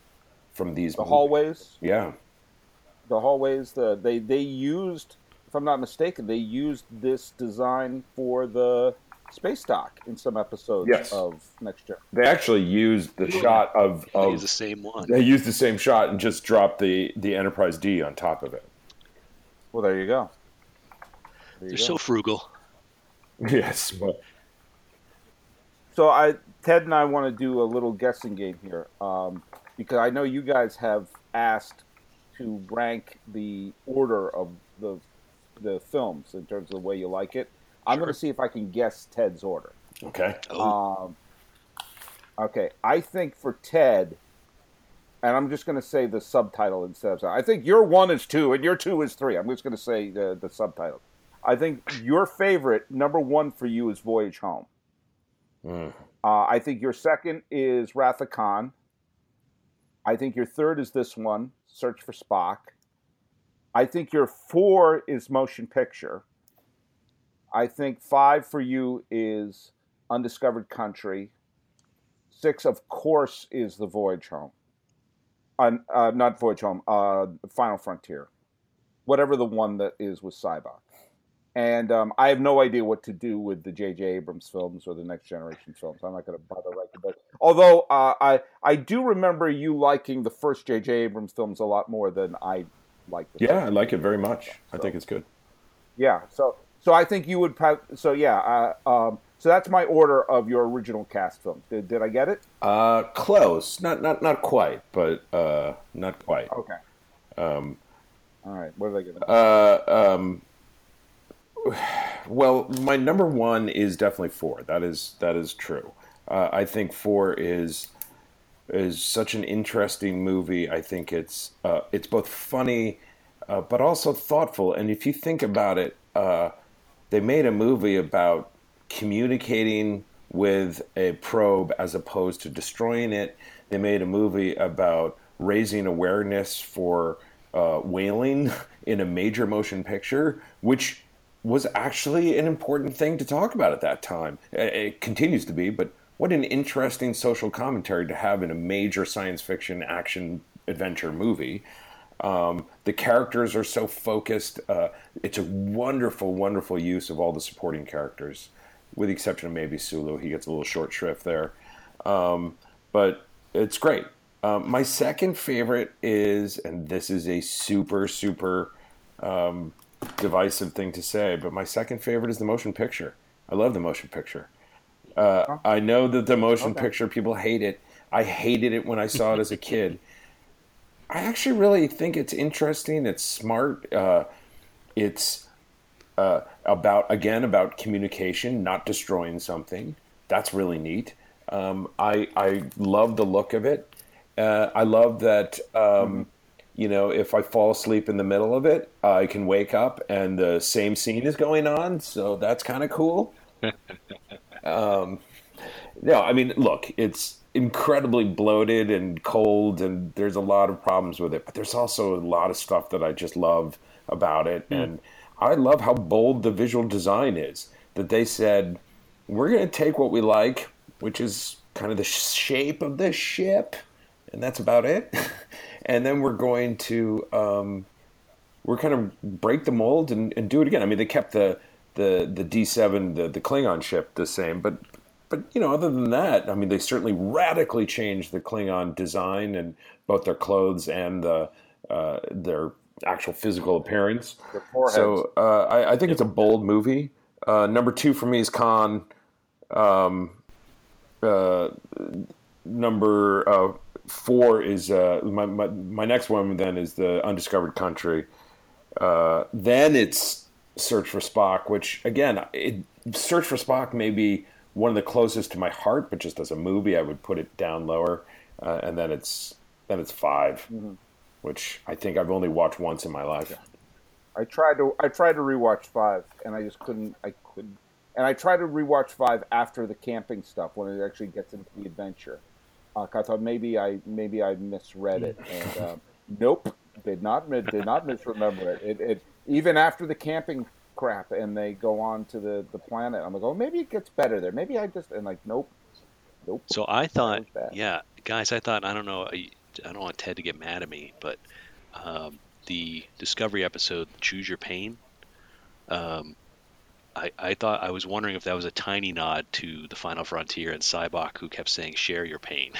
from these the movies. hallways. Yeah, the hallways. The they they used, if I'm not mistaken, they used this design for the space dock in some episodes yes. of Next Gen. They actually used the yeah. shot of, of they used the same one. They used the same shot and just dropped the the Enterprise D on top of it. Well, there you go. They're go. so frugal. Yes. But... So I, Ted and I want to do a little guessing game here um, because I know you guys have asked to rank the order of the the films in terms of the way you like it. I'm sure. going to see if I can guess Ted's order. Okay. Oh. Um, okay. I think for Ted, and I'm just going to say the subtitle instead of. I think your one is two and your two is three. I'm just going to say the, the subtitle. I think your favorite, number one for you, is Voyage Home. Mm. Uh, I think your second is Wrath of Khan. I think your third is this one, Search for Spock. I think your four is Motion Picture. I think five for you is Undiscovered Country. Six, of course, is the Voyage Home. Uh, uh, not Voyage Home. Uh, Final Frontier, whatever the one that is with Sybok. And um, I have no idea what to do with the J.J. Abrams films or the Next Generation films. I'm not going to bother writing about. Although uh, I I do remember you liking the first J.J. Abrams films a lot more than I like. The Yeah, I like it very much. I think it's good. yeah. So so I think you would. So yeah. Uh, um, so that's my order of your original cast films. Did, did I get it? Uh, close, not not not quite, but uh, not quite. Okay. Um. All right. What did I get? Uh, um, well, my number one is definitely four. That is that is true. Uh, I think four is is such an interesting movie. I think it's uh, it's both funny, uh, but also thoughtful. And if you think about it, uh, they made a movie about communicating with a probe as opposed to destroying it. They made a movie about raising awareness for uh, whaling in a major motion picture, which was actually an important thing to talk about at that time. It continues to be, but what an interesting social commentary to have in a major science fiction action adventure movie. Um, the characters are so focused. Uh, it's a wonderful, wonderful use of all the supporting characters, with the exception of maybe Sulu. He gets a little short shrift there. Um, but it's great. Um, my second favorite is, and this is a super, super um, divisive thing to say, but my second favorite is the motion picture. I love the motion picture. Uh, I know that the motion Okay. picture people hate it. I hated it when I saw it as a kid. I actually really think it's interesting. It's smart. Uh, it's uh, about again about communication, not destroying something. That's really neat. Um, I I love the look of it. Uh, I love that. Um, You know, if I fall asleep in the middle of it, I can wake up and the same scene is going on. So that's kind of cool. um, no, I mean, look, it's incredibly bloated and cold, and there's a lot of problems with it. But there's also a lot of stuff that I just love about it, and I love how bold the visual design is. That they said we're going to take what we like, which is kind of the shape of the ship, and that's about it. and then we're going to um, we're kind of break the mold and, and do it again. I mean, they kept the the the D seven the the Klingon ship the same, but but you know, other than that, I mean, they certainly radically changed the Klingon design and both their clothes and the uh, their actual physical appearance. So uh, I, I think it's a bold movie. Uh, number two for me is Khan. Um, uh, number uh, four is uh, my, my my next one. Then is the Undiscovered Country. Uh, then it's Search for Spock, which again, it, Search for Spock may be one of the closest to my heart, but just as a movie, I would put it down lower. Uh, and then it's then it's 5 which I think I've only watched once in my life. I tried to I tried to rewatch five, and I just couldn't. I couldn't. And I tried to rewatch five after the camping stuff when it actually gets into the adventure. Uh, I thought maybe I maybe I misread it, and um, nope, did not did not misremember it. It, it. Even after the camping crap, and they go on to the the planet, I'm like, oh, maybe it gets better there. Maybe I just and like, nope, nope. So I thought, yeah, guys, I thought I don't know, I, I don't want Ted to get mad at me, but um, the Discovery episode, "Choose Your Pain," um, I, I thought I was wondering if that was a tiny nod to the Final Frontier and Sybok, who kept saying "Share your pain."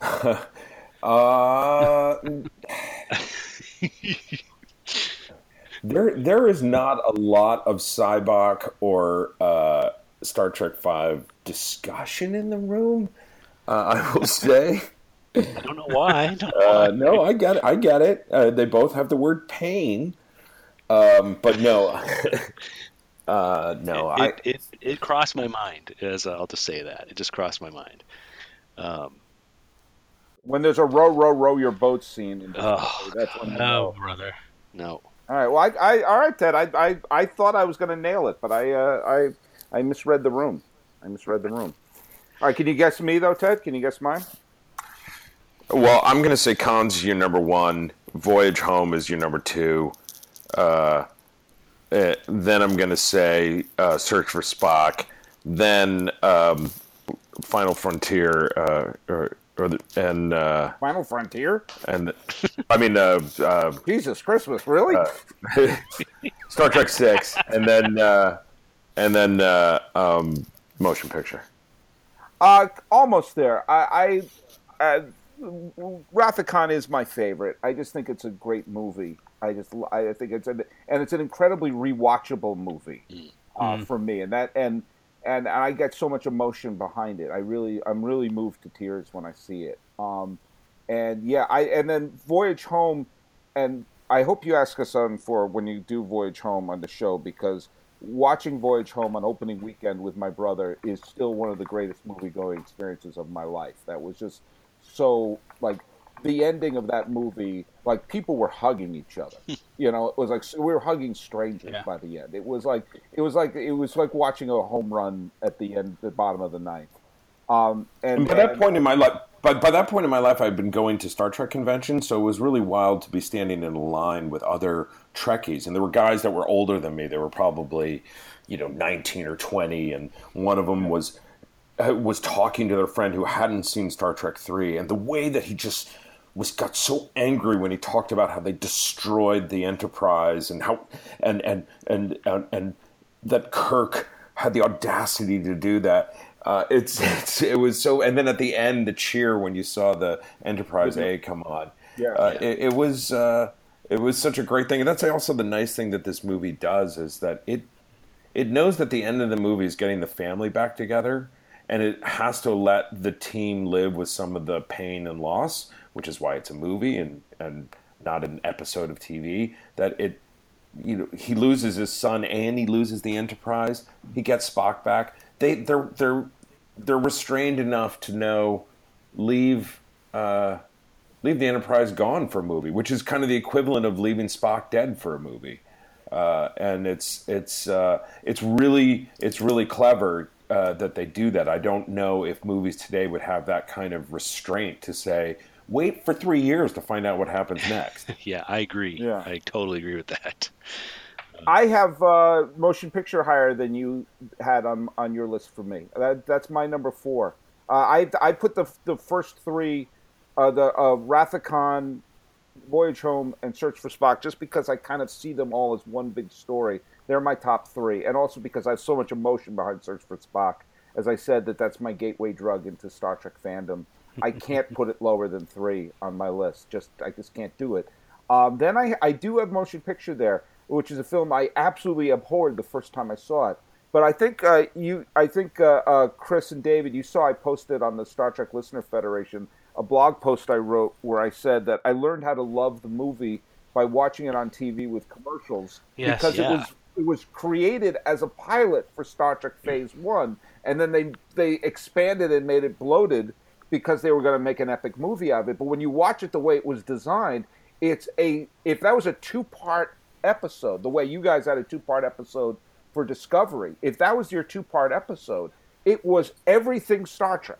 Uh, there, there is not a lot of Sybok or uh, Star Trek Five discussion in the room. Uh, I will say. I don't know why. I don't Uh, why. no, I get it. I get it. Uh, they both have the word pain, um, but no, uh, no. I, it, it, it crossed my mind. As I'll just say that it just crossed my mind. Um, When there's a row, row, row your boat scene, in Oh, Discovery, that's when you Oh, brother. no, All right. Well, I, I all right, Ted. I, I, I thought I was going to nail it, but I, uh, I, I misread the room. I misread the room. All right. Can you guess me though, Ted? Can you guess mine? Well, I'm going to say Khan's your number one. Voyage Home is your number two. Uh, eh, then I'm going to say uh, Search for Spock. Then um, Final Frontier, uh, or or the, and uh, Final Frontier. and I mean uh, uh, Jesus Christmas, really? Star Trek Six, and then uh, and then uh, um, motion picture. Uh, almost there. I, I uh, Wrath is my favorite. I just think it's a great movie. I just, I think it's an, and it's an incredibly rewatchable movie uh, for me. And that, and and I get so much emotion behind it. I really, I'm really moved to tears when I see it. Um, and yeah, I and then Voyage Home, and I hope you ask us on for when you do Voyage Home on the show because watching Voyage Home on opening weekend with my brother is still one of the greatest movie going experiences of my life. That was just so like the ending of that movie, like people were hugging each other. you know, it was like we were hugging strangers Yeah. by the end. It was like it was like it was like watching a home run at the end, the bottom of the ninth. Um, and, And by that and- point in my life, but by that point in my life, I'd been going to Star Trek conventions, so it was really wild to be standing in a line with other Trekkies, and there were guys that were older than me. They were probably, you know, nineteen or twenty, and one of them was uh, was talking to their friend who hadn't seen Star Trek three, and the way that he just was got so angry when he talked about how they destroyed the Enterprise and how and and and and, and that Kirk had the audacity to do that. Uh, it's, it's it was so, and then at the end, the cheer when you saw the Enterprise A come on. Yeah. uh, It, it was uh, it was such a great thing, and that's also the nice thing that this movie does is that it it knows that the end of the movie is getting the family back together, and it has to let the team live with some of the pain and loss, which is why it's a movie and and not an episode of TV. That it you know he loses his son and he loses the Enterprise. He gets Spock back. They they're they're they're restrained enough to know leave uh, leave the Enterprise gone for a movie, which is kind of the equivalent of leaving Spock dead for a movie. Uh, and it's it's uh, it's really it's really clever uh, that they do that. I don't know if movies today would have that kind of restraint to say, wait for three years to find out what happens next. Yeah, I agree. Yeah. I totally agree with that. I have uh, motion picture higher than you had on on your list for me. That that's my number four. Uh, I I put the the first three, uh, the uh, Wrath of Khan, Voyage Home, and Search for Spock, just because I kind of see them all as one big story. They're my top three, and also because I have so much emotion behind Search for Spock. As I said, that that's my gateway drug into Star Trek fandom. I can't put it lower than three on my list. Just I just can't do it. Um, then I I do have motion picture there, which is a film I absolutely abhorred the first time I saw it. But I think uh, you, I think uh, uh, Chris and David, you saw I posted on the Star Trek Listener Federation a blog post I wrote where I said that I learned how to love the movie by watching it on TV with commercials Yes. because Yeah. it was it was created as a pilot for Star Trek Phase One, and then they they expanded and made it bloated because they were going to make an epic movie of it. But when you watch it the way it was designed, it's a if that was a two part episode, the way you guys had a two part episode for Discovery, if that was your two part episode, it was everything Star Trek.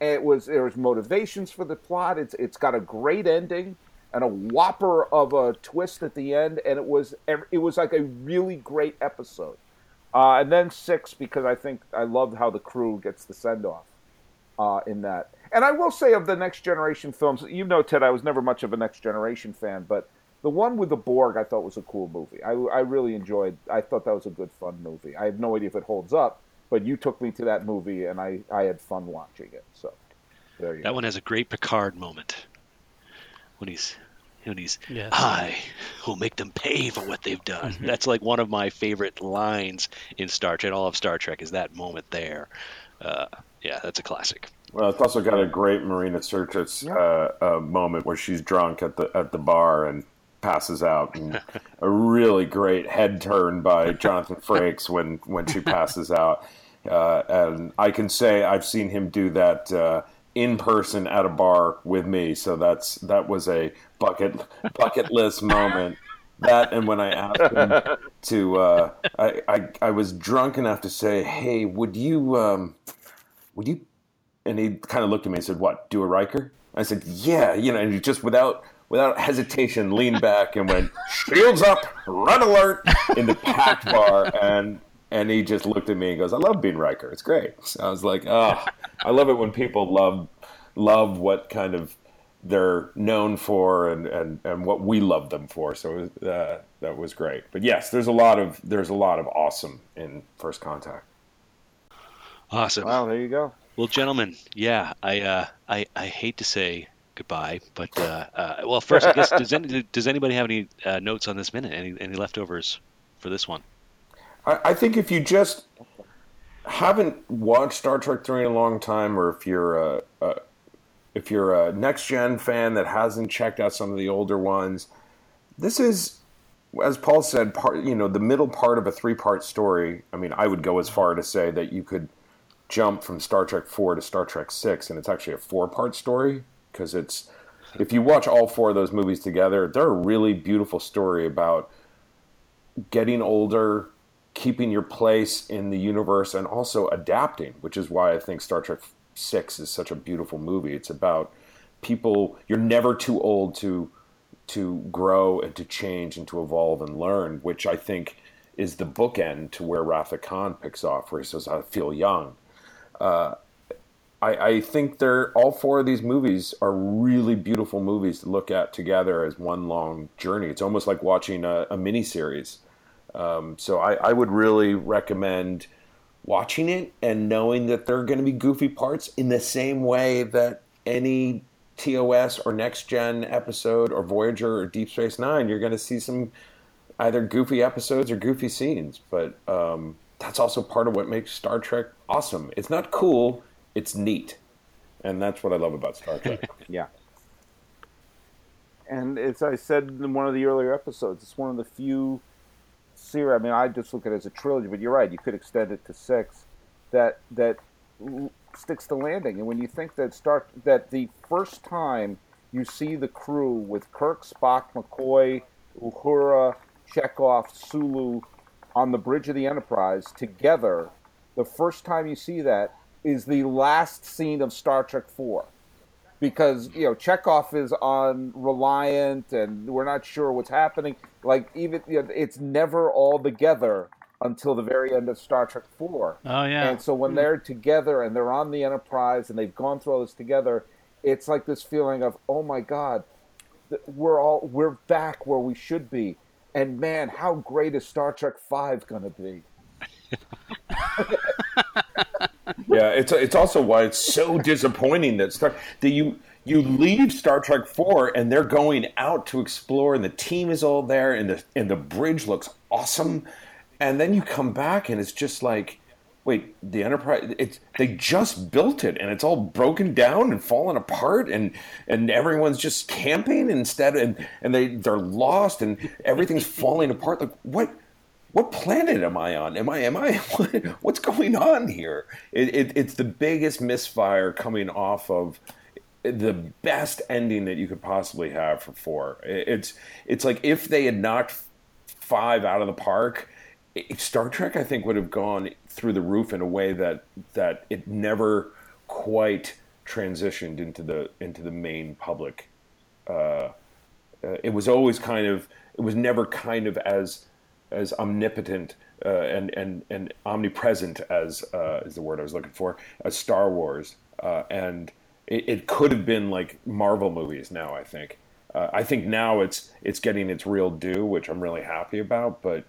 It was there was motivations for the plot. It's it's got a great ending and a whopper of a twist at the end, and it was it was like a really great episode. Uh, and then six because I think I loved how the crew gets the send off uh, in that. And I will say of the Next Generation films, you know, Ted, I was never much of a Next Generation fan, but the one with the Borg I thought was a cool movie. I, I really enjoyed. I thought that was a good, fun movie. I have no idea if it holds up, but you took me to that movie, and I, I had fun watching it. So there you That go. one has a great Picard moment when he's when he's Yes. I will make them pay for what they've done. That's like one of my favorite lines in Star Trek. All of Star Trek is that moment there. Uh, yeah, that's a classic. Well, it's also got a great Marina Sirtis uh, uh, moment where she's drunk at the at the bar and passes out, and a really great head turn by Jonathan Frakes when when she passes out. Uh, and I can say I've seen him do that uh, in person at a bar with me, so that's that was a bucket bucket list moment. That and when I asked him to, uh, I, I I was drunk enough to say, "Hey, would you um, would you and he kind of looked at me and said, "What? Do a Riker?" I said, "Yeah," you know, and he just without without hesitation leaned back and went, "Shields up, run alert!" in the packed bar, and and he just looked at me and goes, "I love being Riker. It's great." So I was like, "Oh, I love it when people love love what kind of they're known for and, and, and what we love them for. So uh, that was great. But yes, there's a lot of there's a lot of awesome in First Contact. Awesome. Wow, there you go. Well, gentlemen, yeah, I uh, I I hate to say goodbye, but uh, uh, well, first, I guess does any, does anybody have any uh, notes on this minute? Any any leftovers for this one? I, I think if you just haven't watched Star Trek three in a long time, or if you're a, a if you're a next gen fan that hasn't checked out some of the older ones, this is, as Paul said, part you know the middle part of a three part story. I mean, I would go as far to say that you could jump from Star Trek four to Star Trek six, and it's actually a four part story because it's if you watch all four of those movies together, they're a really beautiful story about getting older, keeping your place in the universe, and also adapting, which is why I think Star Trek Six is such a beautiful movie. It's about people. You're never too old to to grow and to change and to evolve and learn, which I think is the bookend to where of Khan picks off, where he says, "I feel young." Uh, I, I, think they're all four of these movies are really beautiful movies to look at together as one long journey. It's almost like watching a, a mini series. Um, so I, I, would really recommend watching it and knowing that there are going to be goofy parts in the same way that any TOS or Next Gen episode or Voyager or Deep Space Nine, you're going to see some either goofy episodes or goofy scenes. But um, that's also part of what makes Star Trek awesome. It's not cool, it's neat. And that's what I love about Star Trek. yeah. And as I said in one of the earlier episodes, it's one of the few series. I mean, I just look at it as a trilogy, but you're right. You could extend it to six. That that sticks the landing. And when you think that start that the first time you see the crew with Kirk, Spock, McCoy, Uhura, Chekov, Sulu on the bridge of the Enterprise together, the first time you see that is the last scene of Star Trek Four because you know Chekov is on Reliant, and we're not sure what's happening. Like even you know, it's never all together until the very end of Star Trek Four. Oh yeah. And so when hmm. they're together and they're on the Enterprise and they've gone through all this together, it's like this feeling of oh my god, we're all we're back where we should be. And man, how great is Star Trek Five going to be? yeah, it's it's also why it's so disappointing that Star that you you leave Star Trek Four and they're going out to explore and the team is all there and the and the bridge looks awesome, and then you come back and it's just like, wait, the Enterprise it's they just built it and it's all broken down and fallen apart and and everyone's just camping instead and and they they're lost and everything's falling apart. Like what? What planet am I on? Am I am I what's going on here? It, it, it's the biggest misfire coming off of the best ending that you could possibly have for four. It's it's like if they had knocked five out of the park, Star Trek I think would have gone through the roof in a way that that it never quite transitioned into the into the main public. Uh, uh, it was always kind of it was never kind of as as omnipotent uh, and and and omnipresent as uh, is the word I was looking for as Star Wars, uh, and it, it, could have been like Marvel movies. Now I think uh, I think now it's it's getting its real due, which I'm really happy about. But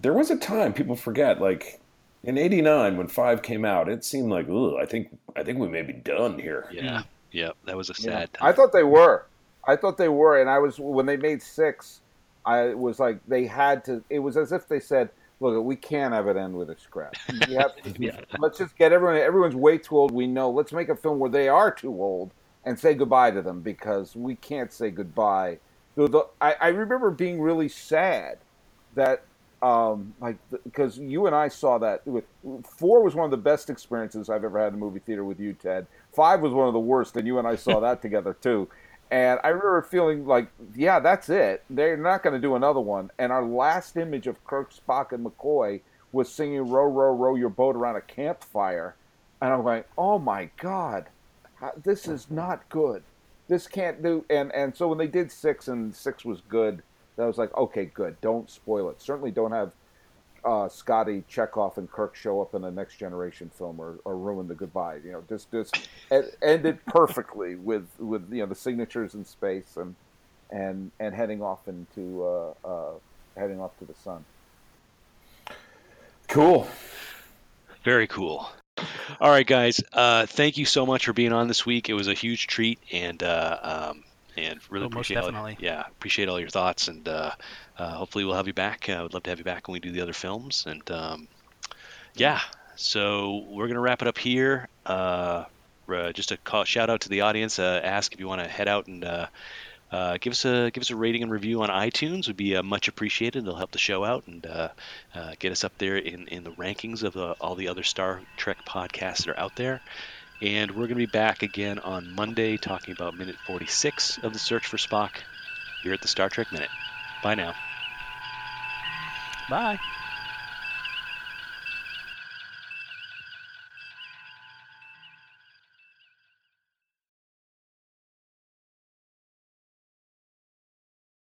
there was a time people forget, like in '89 when Five came out, it seemed like, ooh, I think I think we may be done here. Yeah, yeah, that was a sad. Yeah. Time. I thought they were. I thought they were, and I was when they made six. I was like, they had to. It was as if they said, "Look, we can't have it end with a scrap. To, yeah. Let's just get everyone. Everyone's way too old. We know. Let's make a film where they are too old and say goodbye to them because we can't say goodbye." The, the, I, I remember being really sad that um, like because you and I saw that with four was one of the best experiences I've ever had in a movie theater with you, Ted. Five was one of the worst, and you and I saw that together too. And I remember feeling like, yeah, that's it. They're not going to do another one. And our last image of Kirk, Spock, and McCoy was singing "Row, row, row your boat around a campfire," and I'm like, oh my god, this is not good. This can't do. And and so when they did six and six was good, that was like, okay, good. Don't spoil it. Certainly don't have uh, Scotty Chekov and Kirk show up in a Next Generation film or, or ruin the goodbye. You know, just just end it perfectly with with you know the signatures in space and and and heading off into uh, uh, heading off to the sun. Cool. Very cool. All right, guys. Uh, thank you so much for being on this week. It was a huge treat, and uh, um, and really Oh, appreciate all, yeah appreciate all your thoughts, and uh, uh, hopefully we'll have you back. I would love to have you back when we do the other films, and um, yeah. So we're gonna wrap it up here. Uh, uh, just a call, shout out to the audience. Uh, ask if you want to head out and uh, uh, give us a give us a rating and review on iTunes would be uh, much appreciated. It'll help the show out and uh, uh, get us up there in, in the rankings of uh, all the other Star Trek podcasts that are out there. And we're going to be back again on Monday talking about minute 46 of the Search for Spock here at the Star Trek Minute. Bye now. Bye.